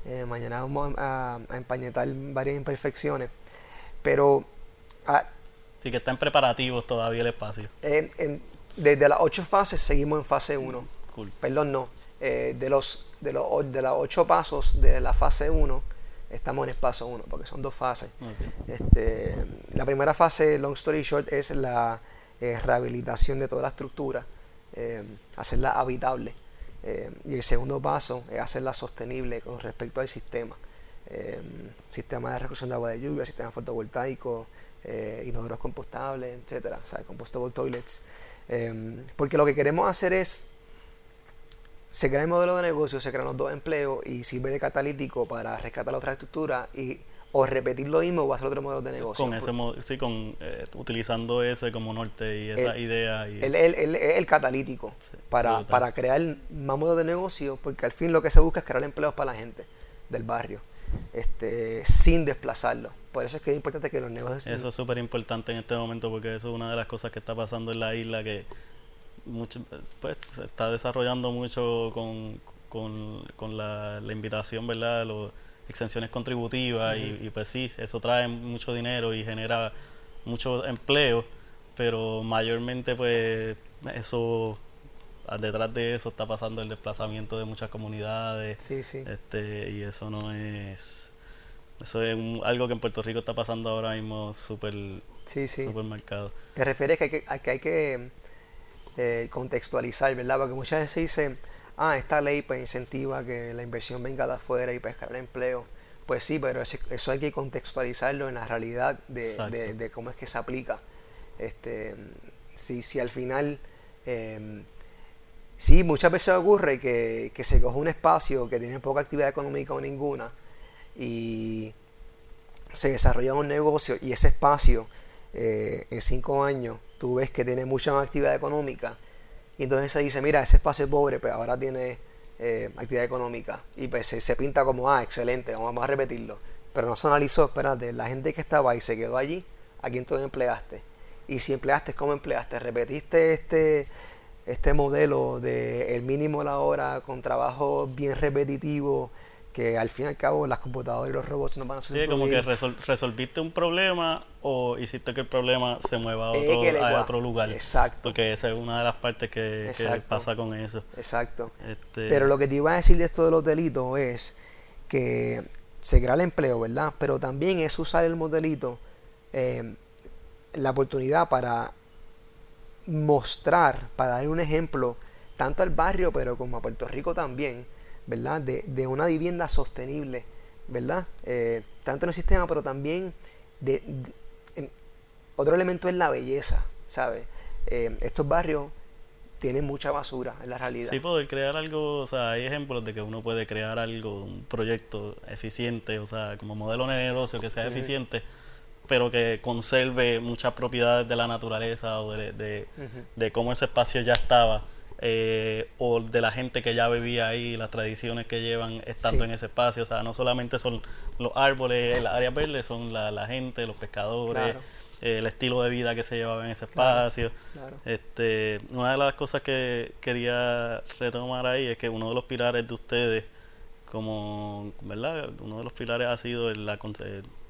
Eh, mañana vamos a, a, empañetar varias imperfecciones, pero... Ah, sí, que está en preparativos todavía el espacio. desde las ocho fases seguimos en fase 1. Perdón, no eh, de, los, de, los, de los ocho pasos de la fase 1, estamos en el paso 1, porque son dos fases. Este, la primera fase, long story short, es la eh, rehabilitación de toda la estructura, eh, hacerla habitable. y el segundo paso es hacerla sostenible con respecto al sistema. sistema de recursión de agua de lluvia, sistema fotovoltaico, inodoros compostables, etcétera, compostable toilets. porque lo que queremos hacer es se crea el modelo de negocio, se crean los dos empleos y sirve de catalítico para rescatar la otra estructura y o repetir lo mismo o hacer otro modelo de negocio. Con ese sí, con, eh, utilizando ese como norte y esa idea. Y el, el, el, catalítico para, para crear más modelos de negocio, porque al fin lo que se busca es crear empleos para la gente del barrio, este, sin desplazarlo. Por eso es que es importante que los negocios... Eso es súper importante en este momento porque eso es una de las cosas que está pasando en la isla que mucho, pues se está desarrollando mucho con, con, la, la, invitación, ¿verdad? Las exenciones contributivas y, pues sí, eso trae mucho dinero y genera mucho empleo, pero mayormente pues eso detrás de eso está pasando el desplazamiento de muchas comunidades sí, sí. este y eso no es eso es algo que en Puerto Rico está pasando ahora mismo súper sí, sí. marcado. ¿Te refieres que hay que, a que hay que eh, contextualizar, ¿verdad? Porque muchas veces se dice, ah, esta ley pues incentiva que la inversión venga de afuera y pescar el empleo. Pues sí, pero eso, hay que contextualizarlo en la realidad de, cómo es que se aplica. Este, si, si al final, eh, sí, muchas veces ocurre que, que se coge un espacio que tiene poca actividad económica o ninguna y se desarrolla un negocio y ese espacio eh, en cinco años tú ves que tiene mucha más actividad económica y entonces se dice, mira, ese espacio es pobre, pero ahora tiene eh, actividad económica y pues se, pinta como, ah, excelente, vamos, a repetirlo. Pero no se analizó, espérate, la gente que estaba ahí se quedó allí, ¿a quién tú empleaste? Y si empleaste, ¿cómo empleaste? ¿Repetiste este, este modelo de el mínimo la hora con trabajo bien repetitivo? Que al fin y al cabo las computadoras y los robots no van a sustituir. Sí, como que resolviste un problema o hiciste que el problema se mueva a otro, a otro lugar. Exacto. Porque esa es una de las partes que, pasa con eso. Exacto. Este... Pero lo que te iba a decir de esto de los delitos es que se crea el empleo, ¿verdad? Pero también es usar el modelito, eh, la oportunidad para mostrar, para dar un ejemplo, tanto al barrio, pero como a Puerto Rico también, ¿verdad? De, de una vivienda sostenible, ¿verdad? Eh, tanto en el sistema, pero también de, otro elemento es la belleza, ¿sabes? Eh, estos barrios tienen mucha basura en la realidad. Sí, poder crear algo, o sea, hay ejemplos de que uno puede crear algo, un proyecto eficiente, o sea, como modelo de negocio que sea eficiente, pero que conserve muchas propiedades de la naturaleza o de, de, cómo ese espacio ya estaba. Eh, o de la gente que ya vivía ahí, las tradiciones que llevan estando en ese espacio. O sea, no solamente son los árboles, las áreas verdes, son la, la gente, los pescadores, el estilo de vida que se llevaba en ese espacio. Este, una de las cosas que quería retomar ahí es que uno de los pilares de ustedes, como, ¿verdad? Uno de los pilares ha sido la,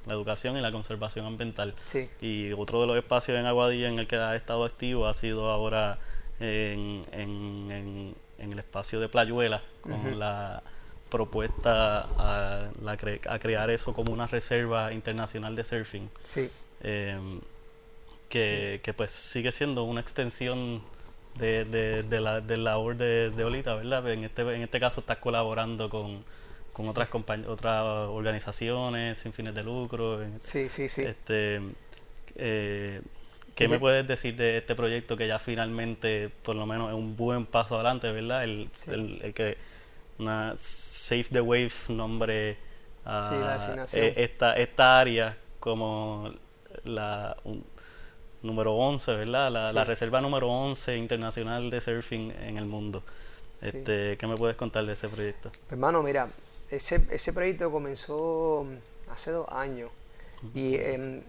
la educación y la conservación ambiental. Y otro de los espacios en Aguadilla en el que ha estado activo ha sido ahora en, en, en, el espacio de Playuela, con la propuesta a, la a crear eso como una reserva internacional de surfing. Sí. Em, que, que, pues sigue siendo una extensión de, de, de la de labor de, de Olita, ¿verdad? En este, en este caso estás colaborando con, con otras otras organizaciones sin fines de lucro. Sí, sí, sí. Este, eh, ¿Qué me puedes decir de este proyecto que ya finalmente, por lo menos, es un buen paso adelante, ¿verdad? El, el, que una Save the Wave nombre a e, esta, esta área como la número 11, ¿verdad? La, reserva número 11 internacional de surfing en el mundo. Este, ¿Qué me puedes contar de ese proyecto? Hermano, mira, ese, ese proyecto comenzó hace dos años y em,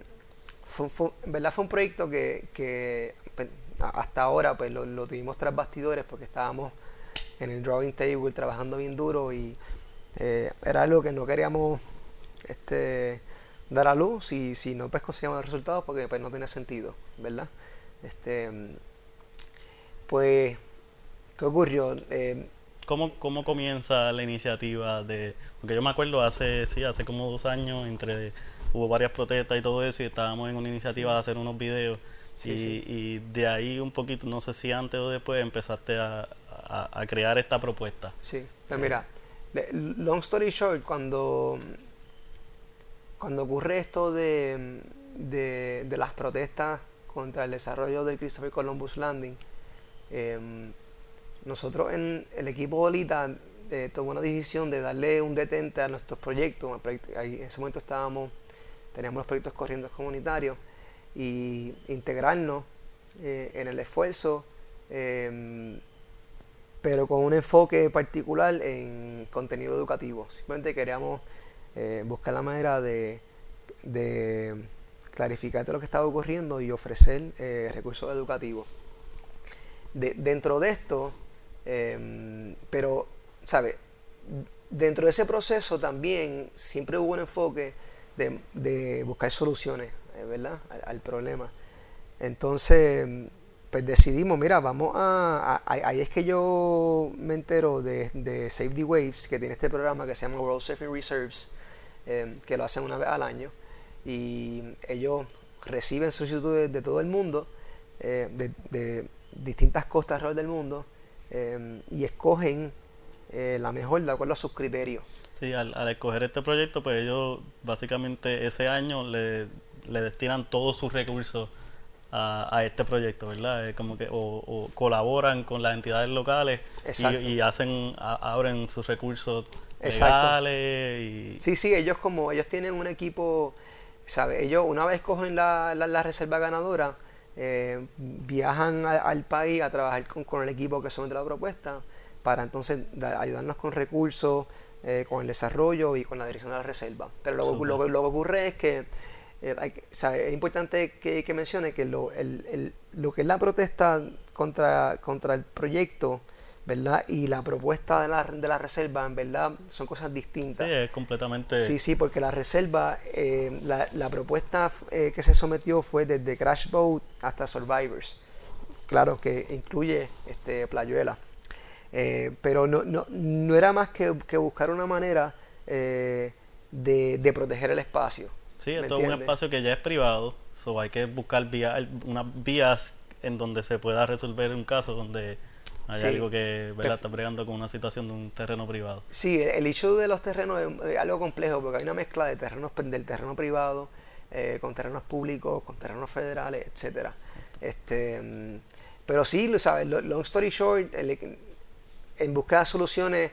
fue, ¿verdad? fue un proyecto que, pues, hasta ahora pues, lo, tuvimos tras bastidores porque estábamos en el drawing table trabajando bien duro y eh, era algo que no queríamos este, dar a luz si, si no pues conseguíamos resultados porque pues no tenía sentido, ¿verdad? Este, pues, ¿qué ocurrió? Eh, ¿Cómo, ¿Cómo comienza la iniciativa de...? Porque yo me acuerdo hace, sí, hace como dos años, entre hubo varias protestas y todo eso, y estábamos en una iniciativa de hacer unos videos. y, y, de ahí un poquito, no sé si antes o después, empezaste a, a, crear esta propuesta. Sí, pues mira, long story short, cuando cuando ocurre esto de, de, las protestas contra el desarrollo del Christopher Columbus Landing, em, nosotros en el equipo Bolita eh, tomó una decisión de darle un detente a nuestros proyectos. en ese momento estábamos, teníamos los proyectos corriendo comunitarios y integrarnos eh, en el esfuerzo, em, pero con un enfoque particular en contenido educativo. Simplemente queríamos eh, buscar la manera de, clarificar todo lo que estaba ocurriendo y ofrecer eh, recursos educativos. dentro de esto, em, pero, ¿sabe? Dentro de ese proceso también siempre hubo un enfoque de, buscar soluciones, eh, ¿verdad? Al, problema. Entonces, pues decidimos, mira, vamos a, Ahí es que yo me entero de, de Save the Waves, que tiene este programa que se llama World Surfing Reserves, Em, que lo hacen una vez al año y ellos reciben solicitudes de todo el mundo, eh, de, distintas costas alrededor del mundo em, y escogen eh, la mejor de acuerdo a sus criterios. Sí, al, escoger este proyecto, pues ellos básicamente ese año le, destinan todos sus recursos a, este proyecto, ¿verdad? como que o, colaboran con las entidades locales y, hacen abren sus recursos Exacto. Y... Sí, sí, ellos como ellos tienen un equipo, ¿sabes? Ellos una vez cogen la, la, reserva ganadora, eh, viajan al país a trabajar con, el equipo que somete la propuesta para entonces ayudarnos con recursos, eh, con el desarrollo y con la dirección de la reserva. Pero lo, lo, lo que ocurre es que eh, es importante que, que mencione que lo, el, el, lo que es la protesta contra, contra el proyecto ¿verdad? Y la propuesta de la, de la reserva, en verdad, son cosas distintas. Sí, es completamente... Sí, sí, porque la reserva, eh, la, la, propuesta eh, que se sometió fue desde Crash Boat hasta Survivors. Claro, que incluye este, Playuela. Eh, pero no, no, no, era más que, que buscar una manera de, de, proteger el espacio. Sí, esto es un espacio que ya es privado, so hay que buscar vía, unas vías en donde se pueda resolver un caso donde hay Sí. algo que ¿verdad? Está bregando con una situación de un terreno privado. Sí, el, issue de los terrenos es algo complejo porque hay una mezcla de terrenos pri- del terreno privado eh, con terrenos públicos, con terrenos federales, etcétera. Este, mm, pero sí, lo sabes, lo- long story short, el en busca de soluciones,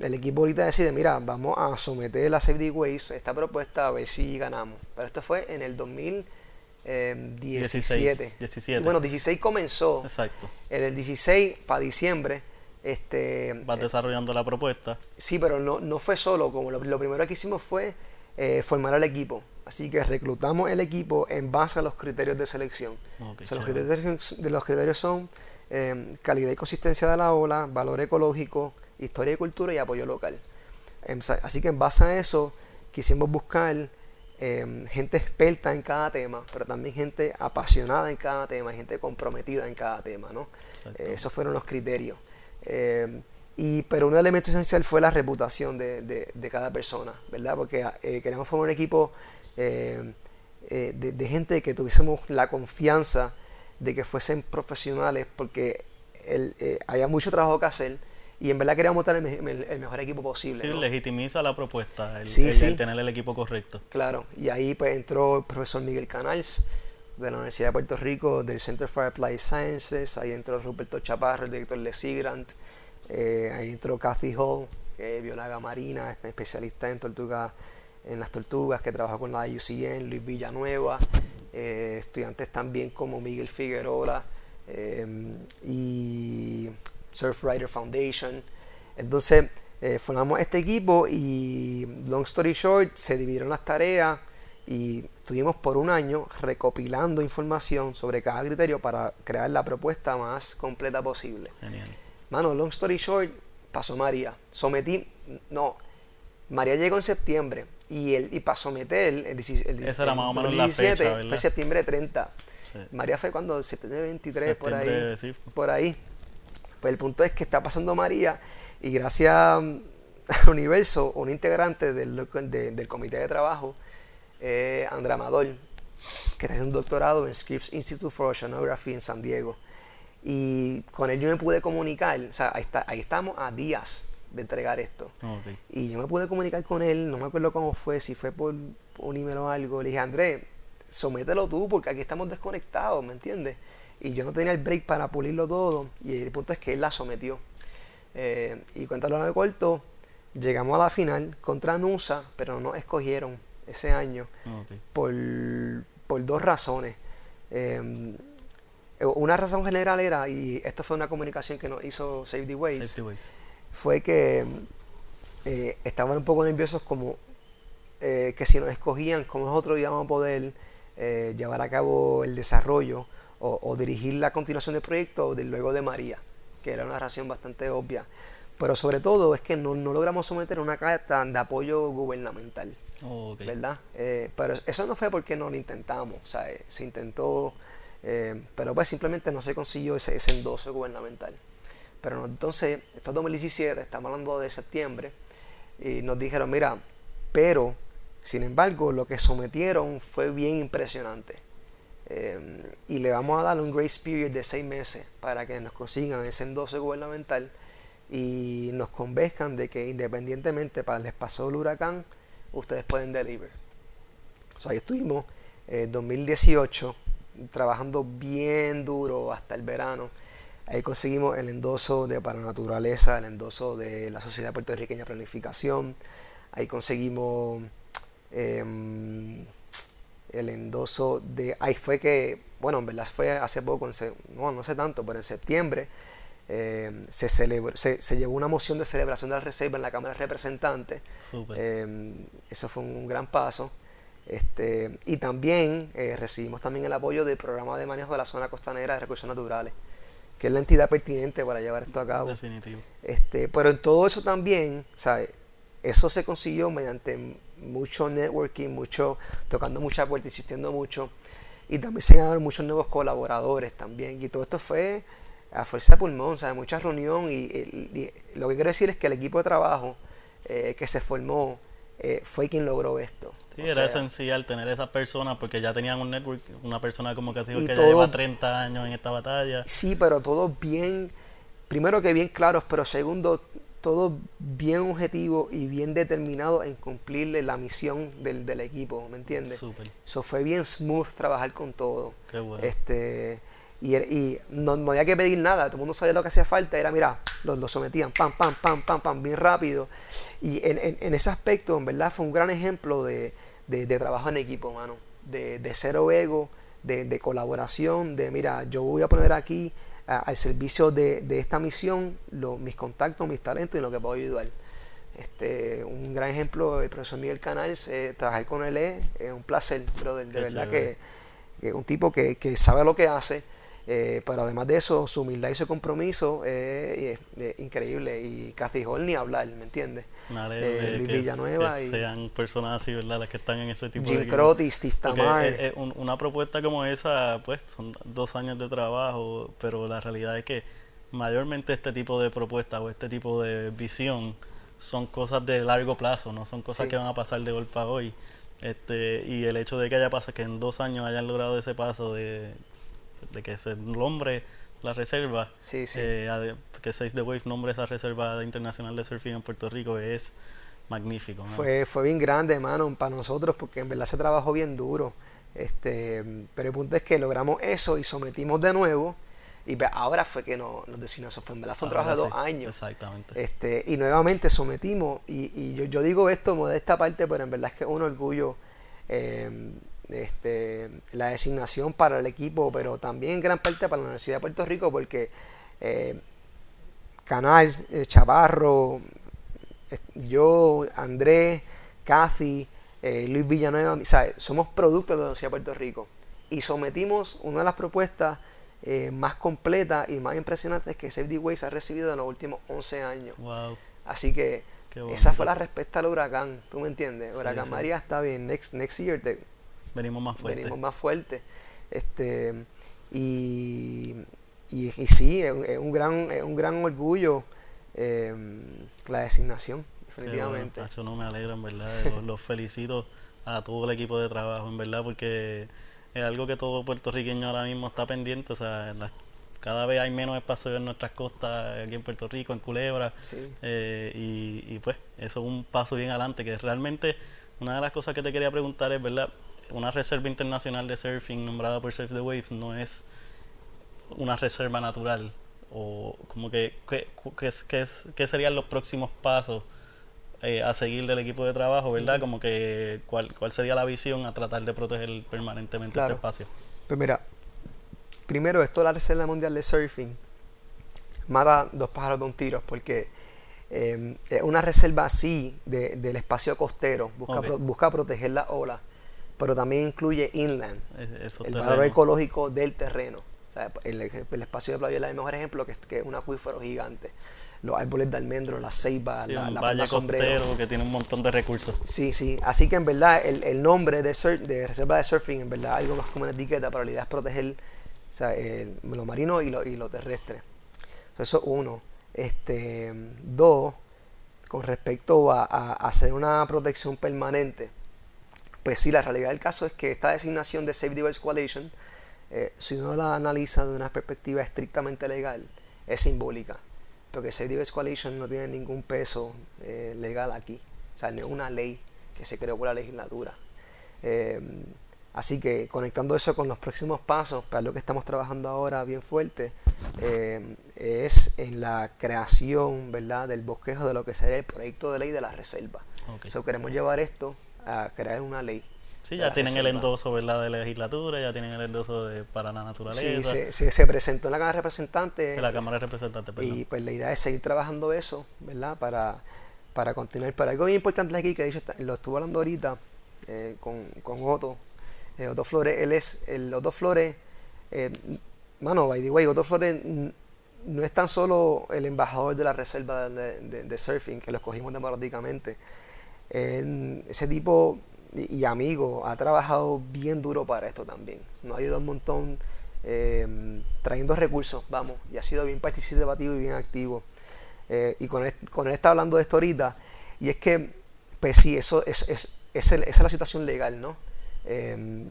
el equipo ahorita decide, mira, vamos a someter a Save the Waste esta propuesta a ver si ganamos. Pero esto fue en el 2017. 16, 17. Bueno, 16 comenzó. Exacto. En el 16, para diciembre, este, Vas desarrollando la propuesta. Sí, pero no, no fue solo, como lo, lo primero que hicimos fue eh, formar el equipo. Así que reclutamos el equipo en base a los criterios de selección. Ok, O sea, los, criterios, de los criterios son eh, calidad y consistencia de la ola, valor ecológico, historia y cultura y apoyo local. Em, Así que en base a eso quisimos buscar eh, gente experta en cada tema, pero también gente apasionada en cada tema, gente comprometida en cada tema, ¿no? Eh, esos fueron los criterios. Eh, y, pero un elemento esencial fue la reputación de, de- de cada persona, ¿verdad? Porque eh, queríamos formar un equipo eh, de, de gente que tuviésemos la confianza de que fuesen profesionales, porque el, eh, había mucho trabajo que hacer y en verdad queríamos tener el, el- el mejor equipo posible. Sí, ¿no? legitimiza la propuesta, el, Sí, sí. tener el equipo correcto. Claro, y ahí pues entró el profesor Miguel Canals de la Universidad de Puerto Rico, del Center for Applied Sciences, ahí entró Ruperto Chaparro, el director de Sea Grant, eh, ahí entró Kathy Hall, que es bióloga marina, especialista en tortugas, en las tortugas, que trabaja con la IUCN, Luis Villanueva, eh, estudiantes también como Miguel Figueroa eh, y Surf Rider Foundation. Entonces eh, formamos este equipo y long story short se dividieron las tareas y estuvimos por un año recopilando información sobre cada criterio para crear la propuesta más completa posible. Genial. Mano, long story short, pasó María. Sometí, no, María llegó en septiembre y, el, y para someter el, 16 el, Esa era el más o menos la 2017 fecha, ¿verdad? fue septiembre 30. Sí. María fue cuando, septiembre 23, por ahí Septiembre, sí. por ahí. Pues el punto es que está pasando María y gracias mm, al universo, un integrante del, de- del comité de trabajo, eh, Andrea Amador, que está haciendo un doctorado en Scripps Institute for Oceanography en San Diego. Y con él yo me pude comunicar, o sea, ahí, está, ahí estamos a días de entregar esto. Y yo me pude comunicar con él, no me acuerdo cómo fue, si fue por un email o algo. Le dije, Andrés, somételo tú porque aquí estamos desconectados, ¿me entiendes? Y yo no tenía el break para pulirlo todo. Y el punto es que él la sometió. Eh, y cuéntalo de corto, llegamos a la final contra Nusa, pero no nos escogieron ese año por, por dos razones. Eh, una razón general era, y esto fue una comunicación que nos hizo Save the Waste, Safety Ways. Fue que eh, estaban un poco nerviosos como eh, que si nos escogían, cómo nosotros íbamos a poder eh, llevar a cabo el desarrollo o, o dirigir la continuación del proyecto de luego de María, que era una razón bastante obvia. Pero sobre todo es que no, no logramos someter una carta de apoyo gubernamental. ¿verdad? Pero eso no fue porque no lo intentamos, o sea, se intentó, pero pues simplemente no se consiguió ese, ese endoso gubernamental. Pero entonces, esto es 2017, estamos hablando de septiembre, y nos dijeron, mira, pero, sin embargo, lo que sometieron fue bien impresionante. Eh, y le vamos a dar un grace period de seis meses para que nos consigan ese endoso gubernamental y nos convenzcan de que independientemente para les pasó el huracán, ustedes pueden deliver. O sea, ahí estuvimos en 2018 trabajando bien duro hasta el verano. Ahí conseguimos el endoso de Para Naturaleza, el endoso de la Sociedad Puertorriqueña de Planificación. Ahí conseguimos em, el endoso de... Ahí fue que, bueno, en verdad fue hace poco, no, no sé tanto, pero en septiembre eh, se, celebró- se, se llevó una moción de celebración de la reserva en la Cámara de Representantes. Eh, eso fue un gran paso. Este, y también eh, recibimos también el apoyo del programa de manejo de la zona costanera de recursos naturales, que es la entidad pertinente para llevar esto a cabo. Definitivo. Este, pero en todo eso también, ¿sabes? Eso se consiguió mediante mucho networking, mucho, tocando mucha puerta, insistiendo mucho. Y también se ganaron muchos nuevos colaboradores también. Y todo esto fue a fuerza de pulmón, ¿sabes? Mucha reunión. Y, y- y lo que quiero decir es que el equipo de trabajo eh, que se formó eh, fue quien logró esto. Sí, O era sea, esencial tener esa persona porque ya tenían un network, una persona como que digo que ya todo- lleva 30 años en esta batalla. Sí, pero todos bien, primero que bien claros, pero segundo, todos bien objetivos y bien determinados en cumplirle la misión del, del equipo, ¿me entiendes? Súper, Eso fue bien smooth trabajar con todo. qué bueno. Este, y y no, no había que pedir nada, todo el mundo sabía lo que hacía falta, era, mira, lo, lo sometían, pam, pam, pam, pam, pam, bien rápido. Y en, en- en ese aspecto, en verdad, fue un gran ejemplo de, de- de trabajo en equipo, mano. De, de cero ego, de, de colaboración, de, mira, yo voy a poner aquí a- al servicio de, esta misión lo- mis contactos, mis talentos y lo que puedo ayudar. Este, un gran ejemplo, el profesor Miguel Canals, eh, trabajar con él es, un placer, brother, de Qué verdad que que es un tipo que, que sabe lo que hace, eh, pero además de eso, su humildad y su compromiso eh, es, es increíble. Y Cathy Hall ni hablar, ¿me entiendes? Eh, Luis que, Villanueva que y- sean personas así, ¿verdad? Las que están en ese tipo de Jim. Crotty, Steve Tamar. eh, eh, un- una propuesta como esa, pues son dos años de trabajo, pero la realidad es que mayormente este tipo de propuestas o este tipo de visión son cosas de largo plazo, no son cosas Sí. que van a pasar de golpe a hoy. Este, y el hecho de que haya pasado, que en dos años hayan logrado ese paso de, de que se nombre la reserva, Sí, sí. eh, que Save the Wave nombre esa reserva internacional de surfing en Puerto Rico es magnífico. ¿no? Fue, fue bien grande, hermano, para nosotros, porque en verdad se trabajó bien duro. Este, pero el punto es que logramos eso y sometimos de nuevo. Y pues ahora fue que no- nos decidimos, eso fue en verdad fue un trabajo de sí, dos años. Exactamente. Este, y nuevamente sometimos, y, y yo, yo digo esto de esta parte, pero en verdad es que es un orgullo eh, este, la designación para el equipo, pero también en gran parte para la Universidad de Puerto Rico, porque eh, Canal, eh, Chavarro, eh, yo, Andrés, Cathy, eh, Luis Villanueva, sea, somos productos de la Universidad de Puerto Rico y sometimos una de las propuestas eh, más completas y más impresionantes que Save the Waves ha recibido en los últimos 11 años. Wow. Así que esa fue la respuesta al huracán, ¿tú me entiendes? Huracán sí. María está bien, next, next year te- Venimos más fuertes. venimos más fuerte. Este, y, y, y sí, es, un- es un gran, es un gran orgullo eh, la designación, definitivamente. Nacho, no me alegra, en verdad. Los, los felicito a todo el equipo de trabajo, en verdad, porque es algo que todo puertorriqueño ahora mismo está pendiente. O sea, la- cada vez hay menos espacio en nuestras costas, aquí en Puerto Rico, en Culebra. Sí. Eh, y, y pues eso es un paso bien adelante, que realmente una de las cosas que te quería preguntar es, ¿verdad? Una reserva internacional de surfing nombrada por Surf the Waves no es una reserva natural o como que qué, qué, qué- qué serían los próximos pasos eh, a seguir del equipo de trabajo, ¿verdad? Como que cuál, cuál sería la visión a tratar de proteger permanentemente Claro. este espacio. Pues mira, primero esto de la Reserva Mundial de Surfing mata dos pájaros de un tiro porque eh, una reserva así de- del espacio costero, busca, Ok. pro- busca proteger la ola, pero también incluye inland, el valor ecológico del terreno. O sea, el, el espacio de Playa es el mejor ejemplo que es, que es un acuífero gigante. Los árboles de almendro, las ceibas, Sí, la, la valle sombrero. que tiene un montón de recursos. Sí, sí. Así que en verdad el, el nombre de, sur- de reserva de surfing, en verdad algo más como una etiqueta, pero la idea es proteger o sea, el- lo marino y lo, y lo terrestre. Entonces, eso uno. Este, dos, con respecto a, a hacer una protección permanente, pues sí, la realidad del caso es que esta designación de the Whales Coalition, eh, si uno la analiza de una perspectiva estrictamente legal, es simbólica. Porque the Whales Coalition no tiene ningún peso eh, legal aquí. O sea, no es una ley que se creó por la legislatura. Eh, así que conectando eso con los próximos pasos, para lo que estamos trabajando ahora bien fuerte, eh, es en la creación ¿verdad? del bosquejo de lo que sería el proyecto de ley de la reserva. So, queremos llevar esto a crear una ley. Sí, ya la tienen el endoso ¿verdad? de legislatura, ya tienen el endoso de para la Sí, naturaleza, se, se- se presentó en la Cámara de Representantes de la Cámara de Representantes. Perdón. y pues la idea es seguir trabajando eso, ¿verdad? Para, para continuar. Pero algo bien importante aquí que de hecho lo estuve hablando ahorita eh, con, con Otto, eh, Otto Flores, él es, el Otto Flores, eh, mano, by the way, Otto Flores no es tan solo el embajador de la reserva de, de- de surfing, que lo escogimos democráticamente. Ese tipo y, amigo ha trabajado bien duro para esto también. Nos ha ayudado un montón eh, trayendo recursos, vamos, y ha sido bien participativo y bien activo. Eh, y con él, con él está hablando de esto ahorita, y es que, pues sí, eso es, es, esa, es la situación legal, ¿no? Em,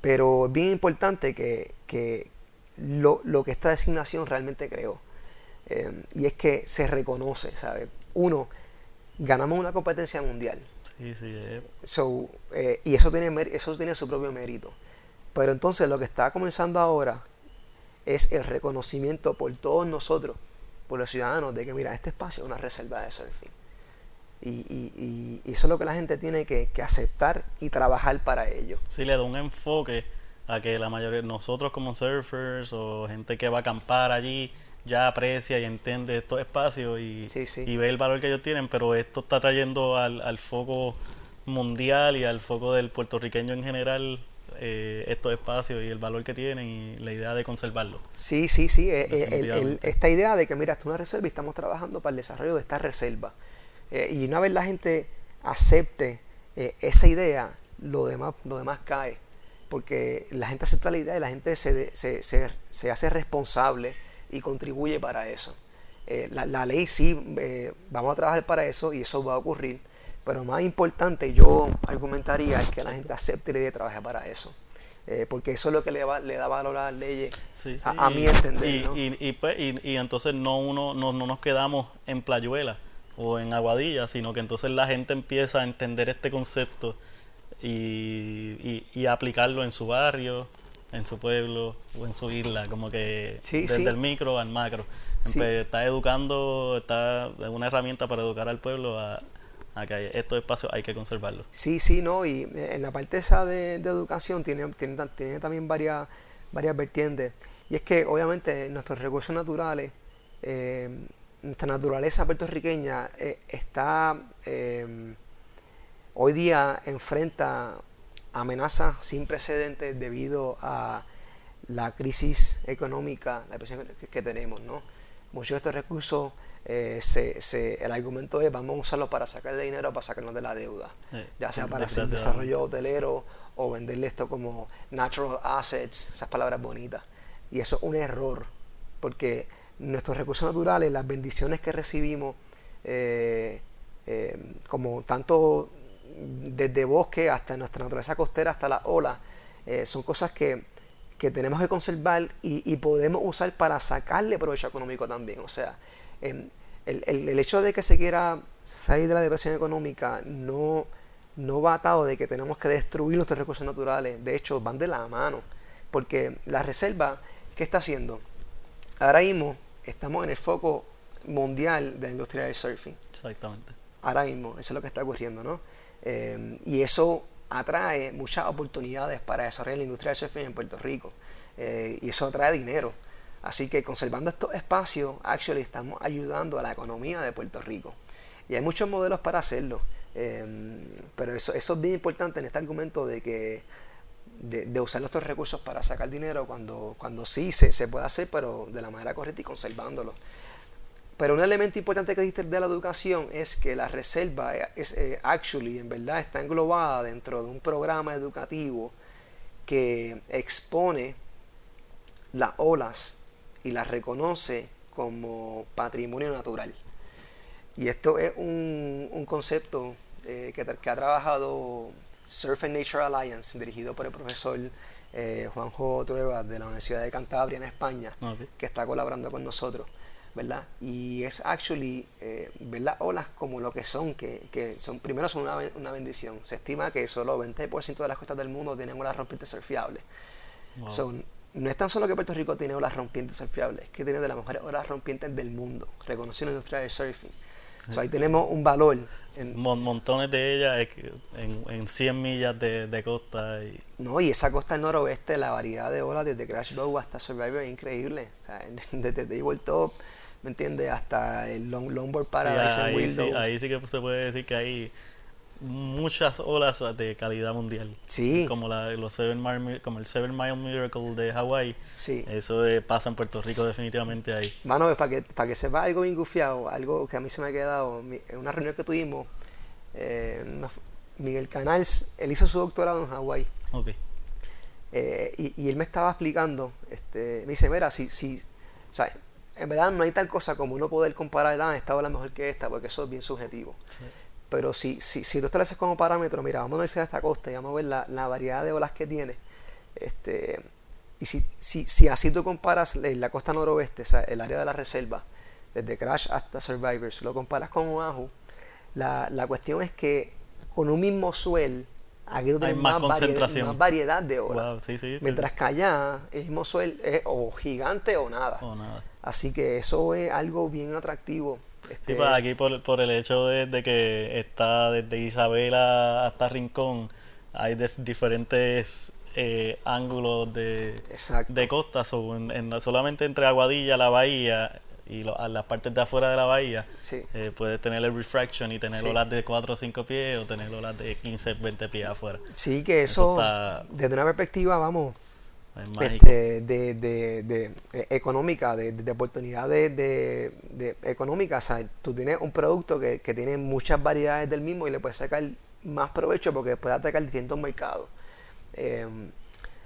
pero es bien importante que, que lo, lo, que esta designación realmente creó. Em, y es que se reconoce, ¿sabes? Uno, ganamos una competencia mundial. Sí, sí. Eh. So, eh, y eso tiene, eso tiene su propio mérito. Pero entonces lo que está comenzando ahora es el reconocimiento por todos nosotros, por los ciudadanos, de que mira, este espacio es una reserva de surfing. Y, y, y, eso es lo que la gente tiene que, que, aceptar y trabajar para ello. Sí, le da un enfoque a que la mayoría de nosotros como surfers o gente que va a acampar allí ya aprecia y entiende estos espacios y, y ve el valor que ellos tienen, pero esto está trayendo al, al foco mundial y al foco del puertorriqueño en general eh, estos espacios y el valor que tienen y la idea de conservarlo. Sí, sí, sí. Eh, eh, esta idea de que, mira, esto es una reserva y estamos trabajando para el desarrollo de esta reserva. y una vez la gente acepte esa idea, lo demás, lo demás cae. Porque la gente acepta la idea y la gente se, se, se, se hace responsable y contribuye para eso. la, la, ley sí, vamos a trabajar para eso y eso va a ocurrir pero más importante, yo argumentaría es que la gente acepte la idea de trabajar para eso. Eh, porque eso es lo que le, le da valor a las leyes, A, mi entender. Y, pues, y, y, entonces no, uno, no, no nos quedamos en Playuela o en Aguadilla, sino que entonces la gente empieza a entender este concepto y, y, aplicarlo en su barrio, en su pueblo o en su isla, como que desde el micro al macro. Está educando, está es una herramienta para educar al pueblo a, que estos espacios hay que conservarlos. Sí, sí, no, y eh, en la parte esa de, educación tiene, tiene, tiene, también varias, varias vertientes. Y es que obviamente nuestros recursos naturales, eh, nuestra naturaleza puertorriqueña eh, está hoy día enfrenta amenazas sin precedentes debido a la crisis económica, la presión que, tenemos, ¿no? Muchos de estos recursos eh, se, se, el argumento es vamos a usarlo para sacarle dinero para sacarnos de la deuda, ya sea para hacer desarrollo hotelero o venderle esto como natural assets, esas palabras bonitas. Y eso es un error, porque nuestros recursos naturales, las bendiciones que recibimos, eh, eh, como tanto desde bosque hasta nuestra naturaleza costera, hasta la ola, son cosas que, que, tenemos que conservar y, y podemos usar para sacarle provecho económico también. O sea, el, el, hecho de que se quiera salir de la depresión económica no, no va atado de que tenemos que destruir nuestros recursos naturales. De hecho, van de la mano. Porque la reserva, ¿qué está haciendo? Ahora mismo estamos en el foco mundial de la industria del surfing. Exactamente. Ahora mismo, eso es lo que está ocurriendo, ¿no? Eh, y eso atrae muchas oportunidades para desarrollar la industria del surfing en Puerto Rico. Eh, y eso atrae dinero. Así que conservando estos espacios, actually estamos ayudando a la economía de Puerto Rico. Y hay muchos modelos para hacerlo. Em, pero eso, eso es bien importante en este argumento de que de, usar nuestros recursos para sacar dinero cuando, cuando sí se, se puede hacer, pero de la manera correcta y conservándolo. Pero un elemento importante que dijiste de la educación es que la reserva es, eh, actually, en verdad, está englobada dentro de un programa educativo que expone las olas y la reconoce como patrimonio natural. Y esto es un, un concepto eh, que, que, ha trabajado Surf and Nature Alliance, dirigido por el profesor eh, Juanjo Trueba de la Universidad de Cantabria en España, que está colaborando con nosotros. ¿Verdad? Y es actually eh, ver las olas como lo que son, que, que son primero son una, una, bendición. Se estima que solo 20% de las costas del mundo tienen olas rompientes surfiables. Son no es tan solo que Puerto Rico tiene olas rompientes surfiables, es que tiene de las mejores olas rompientes del mundo, reconocido en la industria del surfing. O ahí tenemos un valor. En, montones de ellas en, en 100 millas de, de, costa. Y... No, y esa costa del noroeste, la variedad de olas desde Crash Bow hasta Survivor es increíble. O sea, desde Tabletop, ¿me entiendes? Hasta el long, Longboard Paradise en Willow. Sí, ahí sí que se puede decir que hay muchas olas de calidad mundial. Sí. Como, la, los Seven Mile, como el Seven Mile Miracle de Hawái. Sí. Eso pasa en Puerto Rico definitivamente ahí. Mano, para que, para que sepa algo bien gufiado, algo que a mí se me ha quedado, en una reunión que tuvimos, eh, Miguel Canals, él hizo su doctorado en Hawái. Ok. Eh, y, y, él me estaba explicando, este, me dice, mira, si, si, o sea, en verdad no hay tal cosa como uno poder comparar, ah, esta ola mejor que esta, porque eso es bien subjetivo. Pero si, si, si tú estableces como parámetro, mira, vamos a ver esta costa y vamos a ver la, la variedad de olas que tiene. Este, y si, si, si así tú comparas la costa noroeste, o sea, el área de la reserva, desde Crash hasta Survivors, lo comparas con Oahu, la, la cuestión es que con un mismo suel, aquí tú tienes más, variedad, más variedad de olas. Mientras que allá el mismo suel es o gigante o nada. O nada. Así que eso es algo bien atractivo. Este... Sí, pues aquí por, por el hecho de, que está desde Isabela hasta Rincón, hay diferentes eh, ángulos de, de costa, en, solamente entre Aguadilla, la bahía y a las partes de afuera de la bahía, eh, puedes tener el refraction y tener olas de 4 o 5 pies o tener olas de 15, 20 pies afuera. Sí, que eso, desde una perspectiva, vamos, este, de, de, de, eh, económica, de, de oportunidad de, de, económica. O sea, tú tienes un producto que, que, tiene muchas variedades del mismo y le puedes sacar más provecho porque puede atacar distintos mercados. Em,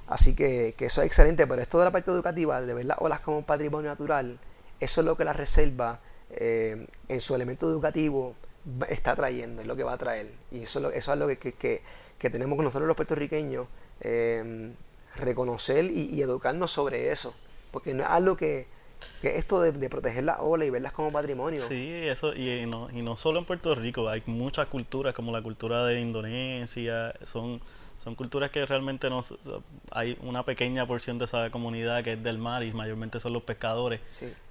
así que, que, eso es excelente, pero esto de la parte educativa, de ver las olas como un patrimonio natural, eso es lo que la reserva em, en su elemento educativo está trayendo, es lo que va a traer. Y eso, eso es lo que, que, que tenemos con nosotros los puertorriqueños. Eh, reconocer y, educarnos sobre eso. Porque no es algo que, que esto de, proteger la ola y verlas como patrimonio. Sí, eso, y no, y no solo en Puerto Rico, hay muchas culturas, como la cultura de Indonesia, son, son culturas que realmente no hay una pequeña porción de esa comunidad que es del mar y mayormente son los pescadores.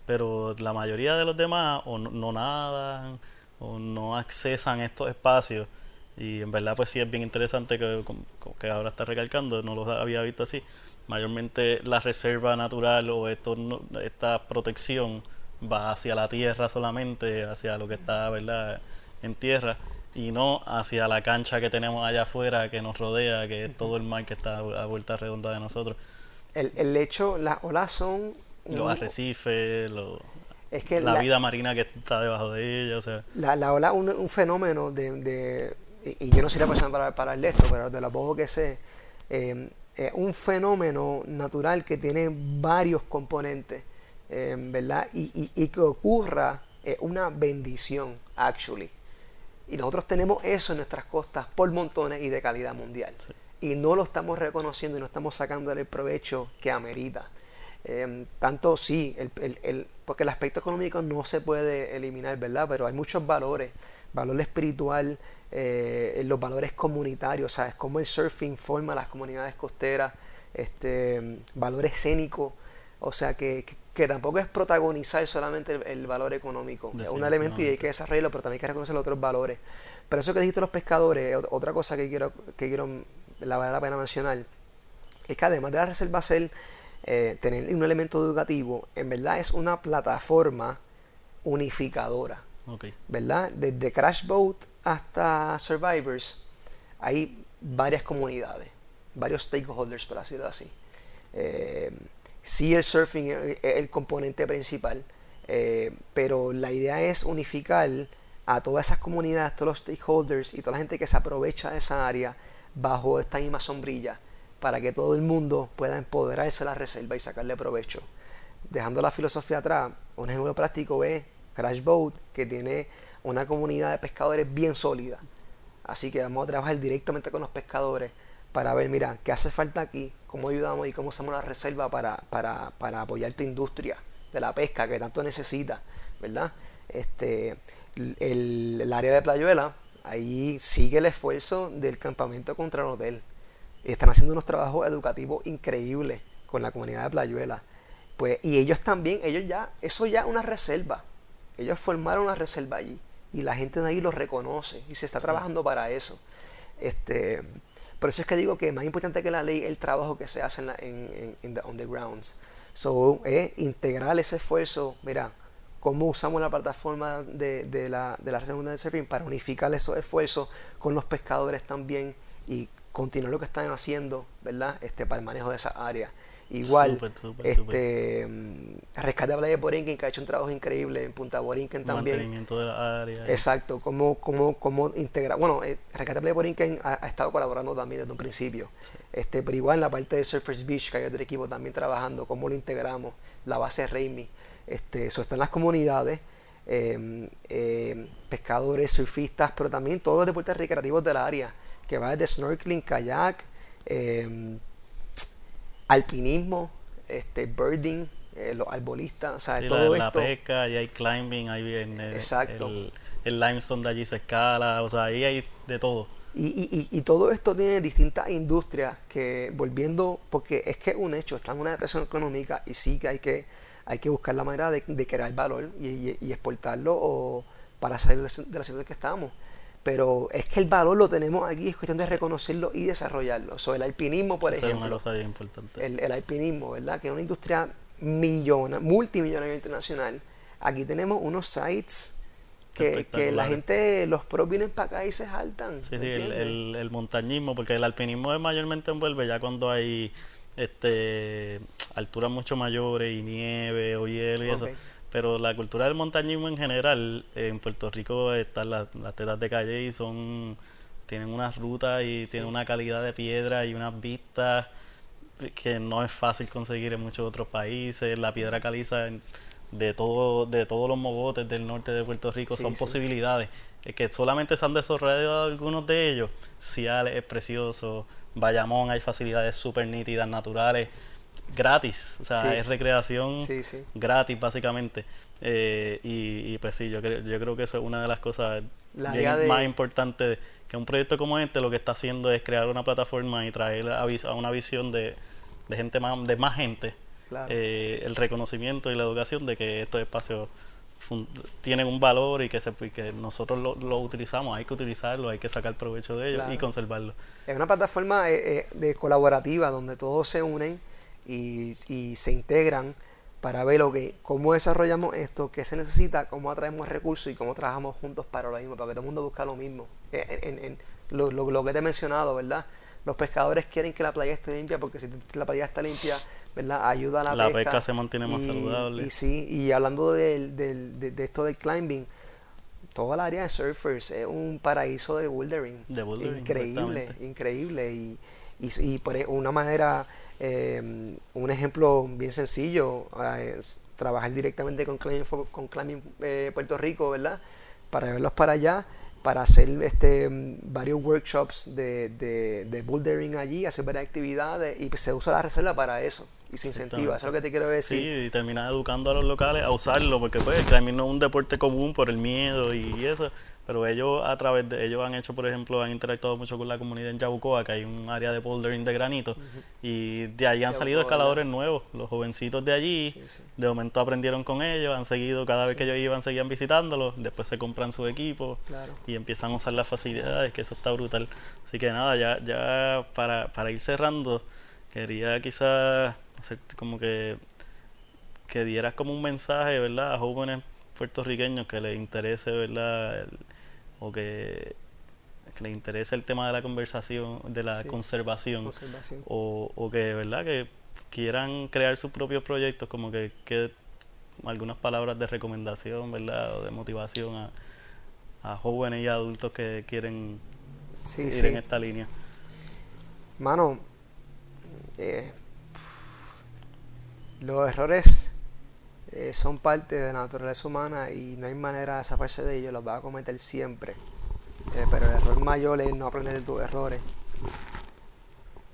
Pero la mayoría de los demás o no, no nadan o no accesan estos espacios y en verdad, pues sí es bien interesante que, que ahora está recalcando, no lo había visto así. Mayormente la reserva natural o esto, esta protección va hacia la tierra solamente, hacia lo que está ¿verdad? en tierra y no hacia la cancha que tenemos allá afuera que nos rodea, que es todo el mar que está a vuelta redonda de nosotros. El, el hecho, las olas son... Los arrecifes, es que la, vida marina que está debajo de ella. O sea. La, la ola es un, un, fenómeno de y, yo no soy la persona para, para hablar de esto, pero de lo poco que sé, eh, es un fenómeno natural que tiene varios componentes, eh, ¿verdad? Y, y, que ocurra es una bendición, actually. Y nosotros tenemos eso en nuestras costas por montones y de calidad mundial. Y no lo estamos reconociendo y no estamos sacando el provecho que amerita. Eh, tanto sí, el, el, el, porque el aspecto económico no se puede eliminar, ¿verdad? Pero hay muchos valores, valor espiritual, eh, los valores comunitarios, ¿sabes? Cómo el surfing forma las comunidades costeras, este, valor escénico, o sea, que, que, tampoco es protagonizar solamente el, valor económico, es un elemento y hay que desarrollarlo, pero también hay que reconocer los otros valores. Pero eso que dijiste los pescadores, otra cosa que quiero, que quiero la vale la pena mencionar, es que además de la reserva ser, eh, tener un elemento educativo, en verdad es una plataforma unificadora. ¿Verdad? Desde Crash Boat hasta Survivors hay varias comunidades, varios stakeholders, por decirlo así. Eh, el surfing es el componente principal, eh, pero la idea es unificar a todas esas comunidades, todos los stakeholders y toda la gente que se aprovecha de esa área bajo esta misma sombrilla para que todo el mundo pueda empoderarse de la reserva y sacarle provecho. Dejando la filosofía atrás, un ejemplo práctico es Crash Boat, que tiene una comunidad de pescadores bien sólida. Así que vamos a trabajar directamente con los pescadores para ver, mira, qué hace falta aquí, cómo ayudamos y cómo usamos la reserva para, para, para apoyar tu industria de la pesca que tanto necesita, ¿verdad? Este, el, área de Playuela, ahí sigue el esfuerzo del campamento contra el hotel. Están haciendo unos trabajos educativos increíbles con la comunidad de Playuela. Pues, y ellos también, ellos ya, eso ya es una reserva. Ellos formaron una reserva allí y la gente de ahí los reconoce y se está trabajando para eso. Este, por eso es que digo que más importante que la ley es el trabajo que se hace en, la, en, en the, on the grounds. So, es integrar ese esfuerzo, mira, cómo usamos la plataforma de, de la, de la Reserva de Surfing para unificar esos esfuerzos con los pescadores también y continuar lo que están haciendo, ¿verdad? Este, para el manejo de esa área. Igual, este mm, Rescate de Playa de Borinquen, que ha hecho un trabajo increíble en Punta Borinquen también. Mantenimiento de la área. Exacto, cómo, cómo, cómo integrar. Bueno, eh, Rescate de Playa de Borinquen ha, estado colaborando también desde un principio. Este, pero igual en la parte de Surfers Beach, que hay otro equipo también trabajando, cómo lo integramos, la base Raimi. Este, eso está en las comunidades. em, em, pescadores, surfistas, pero también todos los deportes recreativos del área, que va desde snorkeling, kayak, em, alpinismo, este, birding, eh, los arbolistas, o sea, todo la, esto. La pesca, y hay climbing, ahí viene Exacto. El, el, limestone de allí se escala, o sea, ahí hay de todo. Y, y, y, todo esto tiene distintas industrias que volviendo, porque es que es un hecho, está en una depresión económica y sí que hay que, hay que buscar la manera de, de crear valor y, y, exportarlo o para salir de la situación que estamos. Pero es que el valor lo tenemos aquí, es cuestión de reconocerlo y desarrollarlo. So, el alpinismo, por Esa ejemplo. Es una cosa bien importante. El, el alpinismo, ¿verdad? Que es una industria millona, multimillonaria internacional. Aquí tenemos unos sites que, que, la gente, los pros vienen para acá y se saltan. Sí, sí, el, el, el, montañismo, porque el alpinismo es mayormente envuelve ya cuando hay este alturas mucho mayores y nieve o hielo y okay. eso. Pero la cultura del montañismo en general, en Puerto Rico están las, las tetas de calle y son tienen unas rutas y sí. tienen una calidad de piedra y unas vistas que no es fácil conseguir en muchos otros países. La piedra caliza en, de todo de todos los mogotes del norte de Puerto Rico sí, son sí. posibilidades es que solamente se han desarrollado algunos de ellos Ciales es precioso Bayamón hay facilidades súper nítidas naturales gratis o sea es recreación gratis básicamente eh, y, y, pues sí yo creo yo creo que eso es una de las cosas de... más importantes que un proyecto como este lo que está haciendo es crear una plataforma y traer a, a una visión de, de gente más de más gente Claro. Eh, el reconocimiento y la educación de que estos espacios tienen un valor y que, se, y que nosotros lo, lo, utilizamos, hay que utilizarlo, hay que sacar provecho de ellos claro. y conservarlo. Es una plataforma eh, de colaborativa donde todos se unen y, y, se integran para ver lo que, cómo desarrollamos esto, qué se necesita, cómo atraemos recursos y cómo trabajamos juntos para lo mismo, para que todo el mundo busque lo mismo. En, en, en lo, lo, lo que te he mencionado, ¿verdad? los pescadores quieren que la playa esté limpia porque si la playa está limpia, ¿verdad? Ayuda a la, la pesca. pesca se mantiene más y, saludable. Y sí, y hablando de, de, de, de, esto del climbing, toda la área de surfers es un paraíso de bouldering. De bouldering increíble, increíble. Y, y, y, por e, una manera, eh, un ejemplo bien sencillo, eh, es trabajar directamente con Climbing, con climbing eh, Puerto Rico, ¿verdad? Para verlos para allá para hacer este varios workshops de, de, de bouldering allí, hacer varias actividades y se usa la reserva para eso y se incentiva, eso es lo que te quiero decir. Sí, y terminar educando a los locales a usarlo, porque pues el climbing no es un deporte común por el miedo y eso, pero ellos a través de ellos han hecho, por ejemplo, han interactuado mucho con la comunidad en Yabucoa, que hay un área de bouldering de granito, uh -huh. y de ahí han Yabucoa, salido escaladores ¿verdad? nuevos, los jovencitos de allí, sí, sí. de momento aprendieron con ellos, han seguido, cada vez que ellos iban, seguían visitándolos, después se compran su equipo claro. y empiezan a usar las facilidades, que eso está brutal. Así que nada, ya, ya para, para ir cerrando, quería quizás como que que dieras como un mensaje, ¿verdad? A jóvenes puertorriqueños que les interese, ¿verdad? El, o que, que les interese el tema de la conversación, de la Sí, conservación, conservación. O, o que, ¿verdad? Que quieran crear sus propios proyectos, como que, que algunas palabras de recomendación, ¿verdad? O de motivación a, a jóvenes y adultos que quieren Sí, ir sí. en esta línea. Mano, eh, los errores eh, son parte de la naturaleza humana y no hay manera de zafarse de ellos, los vas a cometer siempre. Eh, pero el error mayor es no aprender de tus errores.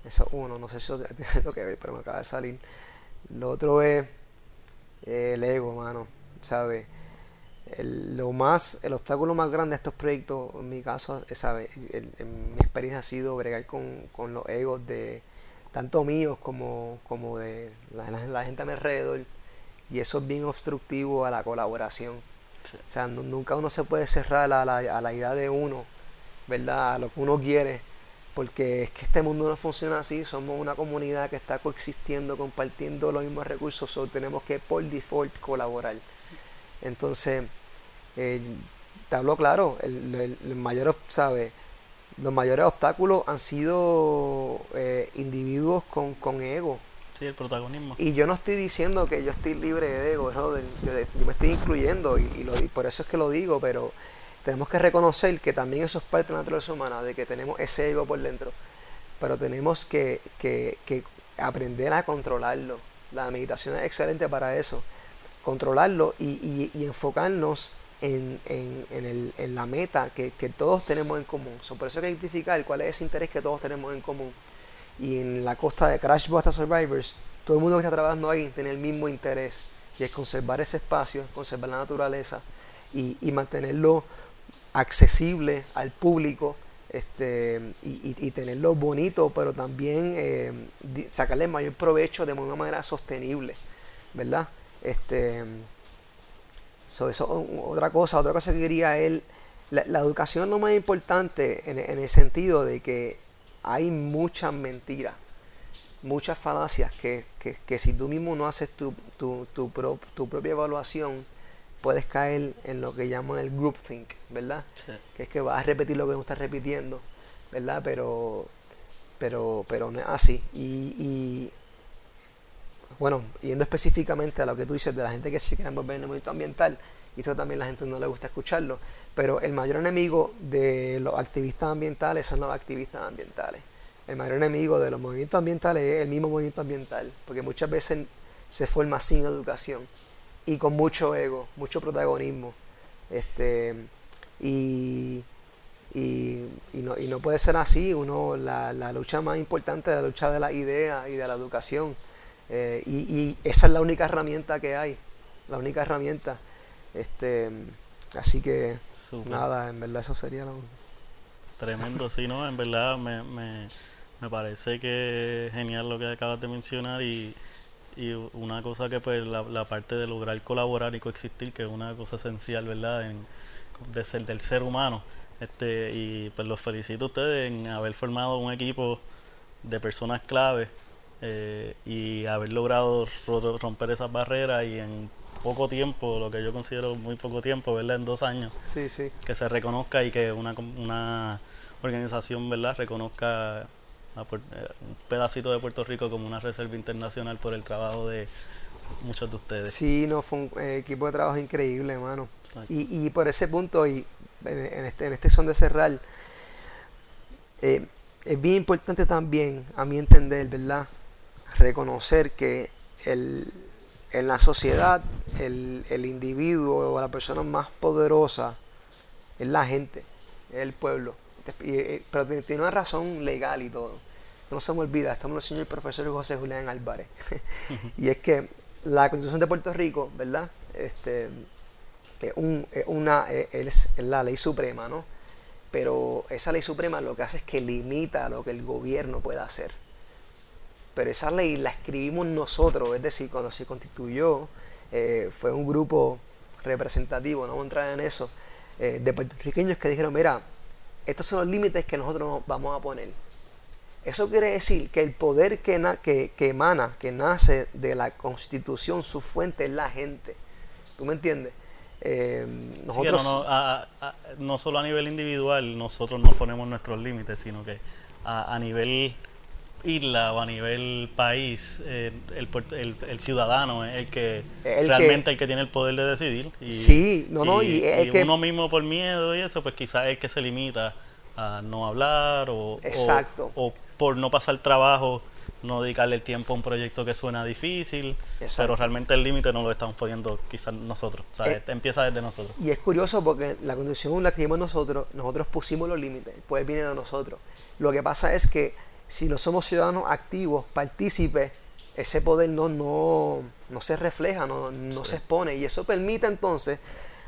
Eso es uno, no sé si eso tiene algo que ver, pero me acaba de salir. Lo otro es eh, el ego, mano, ¿sabes? El, lo más, el obstáculo más grande de estos proyectos, en mi caso, ¿sabes? Mi experiencia ha sido bregar con, con los egos de tanto míos como, como de la gente a mi alrededor y eso es bien obstructivo a la colaboración. Sí. O sea, no, nunca uno se puede cerrar a la, a la, idea de uno, ¿verdad? A lo que uno quiere, porque es que este mundo no funciona así, somos una comunidad que está coexistiendo, compartiendo los mismos recursos, so tenemos que por default colaborar. Entonces, eh, te hablo claro, el, el, el mayor. Los mayores obstáculos han sido eh, individuos con, con ego, Y yo no estoy diciendo que yo estoy libre de ego, yo, me estoy incluyendo y, lo, por eso es que lo digo, pero tenemos que reconocer que también eso es parte de la naturaleza humana, de que tenemos ese ego por dentro, pero tenemos que, aprender a controlarlo. La meditación es excelente para eso. controlarlo y, enfocarnos en, la meta que, todos tenemos en común. por eso hay que identificar cuál es ese interés que todos tenemos en común. Y en la costa de Crash Buster Survivors, todo el mundo que está trabajando ahí tiene el mismo interés. Y es conservar ese espacio, conservar la naturaleza y, mantenerlo accesible al público este, y, tenerlo bonito, pero también eh, sacarle mayor provecho de una manera sostenible, ¿verdad? Este, eso, otra cosa, otra cosa que quería él, la, educación no más importante en, el sentido de que hay muchas mentiras, muchas falacias que, si tú mismo no haces tu, tu, tu, propia evaluación, puedes caer en lo que llaman el groupthink, ¿verdad? Que es que vas a repetir lo que no estás repitiendo, ¿verdad? Pero, pero, pero no es así. y bueno, yendo específicamente a lo que tú dices de la gente que se quiere envolver en el movimiento ambiental, y esto también la gente no le gusta escucharlo, pero el mayor enemigo de los activistas ambientales son los activistas ambientales. El mayor enemigo de los movimientos ambientales es el mismo movimiento ambiental, porque muchas veces se forma sin educación y con mucho ego, mucho protagonismo. Este, y, y, no, y no puede ser así. Uno, la, la lucha más importante es la lucha de la idea y de la educación. Eh, y, esa es la única herramienta que hay, la única herramienta. Este, así que nada, en verdad eso sería lo... Tremendo, sí, ¿no? En verdad me, me, me parece que es genial lo que acabas de mencionar y, y una cosa que pues la, la, parte de lograr colaborar y coexistir, que es una cosa esencial, ¿verdad? En, de ser, del ser humano. Este, y pues los felicito a ustedes en haber formado un equipo de personas clave eh, y haber logrado romper esas barreras y en poco tiempo, lo que yo considero muy poco tiempo, ¿verdad? En dos años, sí, sí. que se reconozca y que una, una organización, ¿verdad? Reconozca eh, un pedacito de Puerto Rico como una reserva internacional por el trabajo de muchos de ustedes. Sí, no, fue un eh, equipo de trabajo increíble, hermano. Y, y por ese punto, y en, este, en este son de cerrar, es bien importante también, a mi entender, ¿verdad? reconocer que el, en la sociedad el, el, individuo o la persona más poderosa es la gente, es el pueblo. Pero tiene una razón legal y todo. No se me olvida, estamos en el señor profesor José Julián Álvarez. y es que la Constitución de Puerto Rico, ¿verdad? Este, es, un, una, es la ley suprema, ¿no? Pero esa ley suprema lo que hace es que limita lo que el gobierno pueda hacer pero esa ley la escribimos nosotros, es decir, cuando se constituyó, eh, fue un grupo representativo, no vamos a entrar en eso, eh, de puertorriqueños que dijeron, mira, estos son los límites que nosotros vamos a poner. Eso quiere decir que el poder que, que, emana, que nace de la constitución, su fuente es la gente. ¿Tú me entiendes? Eh, nosotros... no, no, solo a nivel individual nosotros nos ponemos nuestros límites, sino que a, a nivel isla o a nivel país, eh, el, el, el, ciudadano es el que realmente el que tiene el poder de decidir. Y, sí, no, no, y, que, uno mismo por miedo y eso, pues quizás es el que se limita a no hablar o, Exacto. o, por no pasar trabajo, no dedicarle el tiempo a un proyecto que suena difícil, pero realmente el límite no lo estamos poniendo quizás nosotros, o sea, eh, empieza desde nosotros. Y es curioso porque la condición la que nosotros, nosotros pusimos los límites, pues viene de nosotros. Lo que pasa es que si no somos ciudadanos activos, partícipes, ese poder no, no, no se refleja, no, no se expone. Y eso permite entonces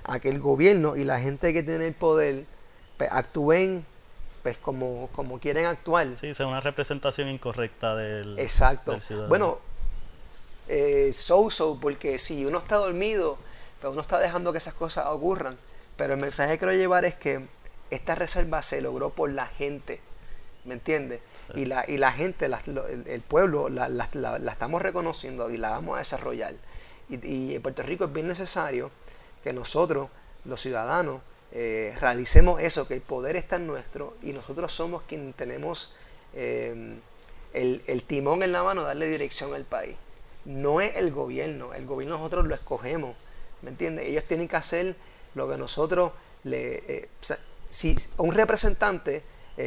a que el gobierno y la gente que tiene el poder pues, actúen pues, como, como quieren actuar. Sí, sea una representación incorrecta del, Exacto. Bueno, eh, so, so, porque si uno está dormido, pues uno está dejando que esas cosas ocurran. Pero el mensaje que quiero llevar es que esta reserva se logró por la gente ¿me entiendes? Y, la, y la gente, el, pueblo, la, estamos reconociendo y la vamos a desarrollar. Y, en Puerto Rico es bien necesario que nosotros, los ciudadanos, eh, realicemos eso, que el poder está en nuestro y nosotros somos quienes tenemos eh, el, el, timón en la mano, darle dirección al país. No es el gobierno, el gobierno nosotros lo escogemos, ¿me entiendes? Ellos tienen que hacer lo que nosotros le... Eh, si un representante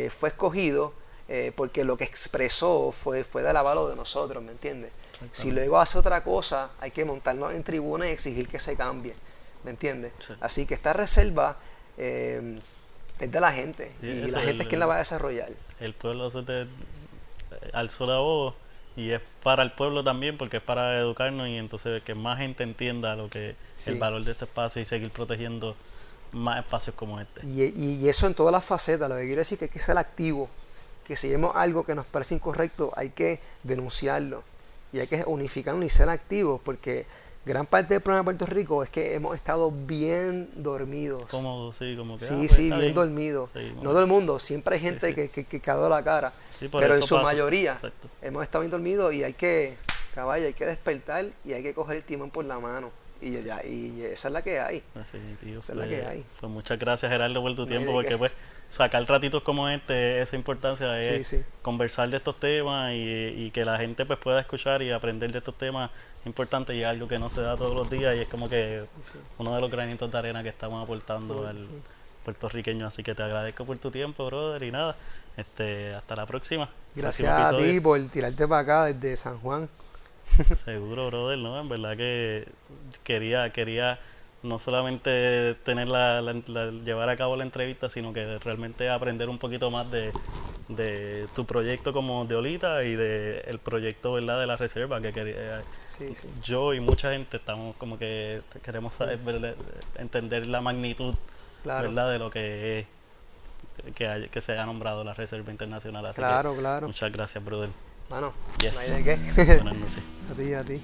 fue escogido eh, porque lo que expresó fue, fue del avalo de nosotros, ¿me entiendes? Si luego hace otra cosa, hay que montarnos en tribuna y exigir que se cambie. ¿Me entiendes? Sí. Así que esta reserva eh, es de la gente. Sí, y la es gente es quien la va a desarrollar. El pueblo se te alzó la voz y es para el pueblo también porque es para educarnos y entonces que más gente entienda lo que Sí. el valor de este espacio y seguir protegiendo más espacios como este. Y, y- y eso en todas las facetas. Lo que quiero decir que hay que ser activo. Que si vemos algo que nos parece incorrecto, hay que denunciarlo. Y hay que unificarnos y ser activos. Porque gran parte del problema de Puerto Rico es que hemos estado bien dormidos. Cómodo, sí, como que. ah, Sí, pues, sí, bien dormidos. Sí, no todo el mundo, siempre hay gente sí. Que, que, que la cara. Pero en su pasa. mayoría Exacto. hemos estado bien dormidos y hay que, caballo, hay que despertar y hay que coger el timón por la mano. Y, ya, y esa es la que hay. Definitivo. Esa es la Pues- que hay. Pues muchas gracias Gerardo por tu tiempo porque pues sacar ratitos como este, esa importancia es Sí, sí. conversar de estos temas y, y que la gente pues pueda escuchar y aprender de estos temas es importante y es algo que no se da todos los días y es como que sí. uno de los granitos de arena que estamos aportando al puertorriqueño. Así que te agradezco por tu tiempo, brother, y nada, este, hasta la próxima. Gracias a ti por tirarte para acá desde San Juan. Seguro, brother, ¿no? En verdad que quería, quería no solamente tener la, la- la- llevar a cabo la entrevista, sino que realmente aprender un poquito más de, de tu proyecto como de Olita y de el proyecto, ¿verdad? De la reserva, que quería, Sí, sí. yo y mucha gente estamos como que queremos saber, entender la magnitud, Claro. ¿verdad? De lo que es que, hay- que se ha nombrado la Reserva Internacional. Así que Claro, claro. muchas gracias, brother. Mano, Yes. no hay de qué. Buenas noches. a ti, a ti.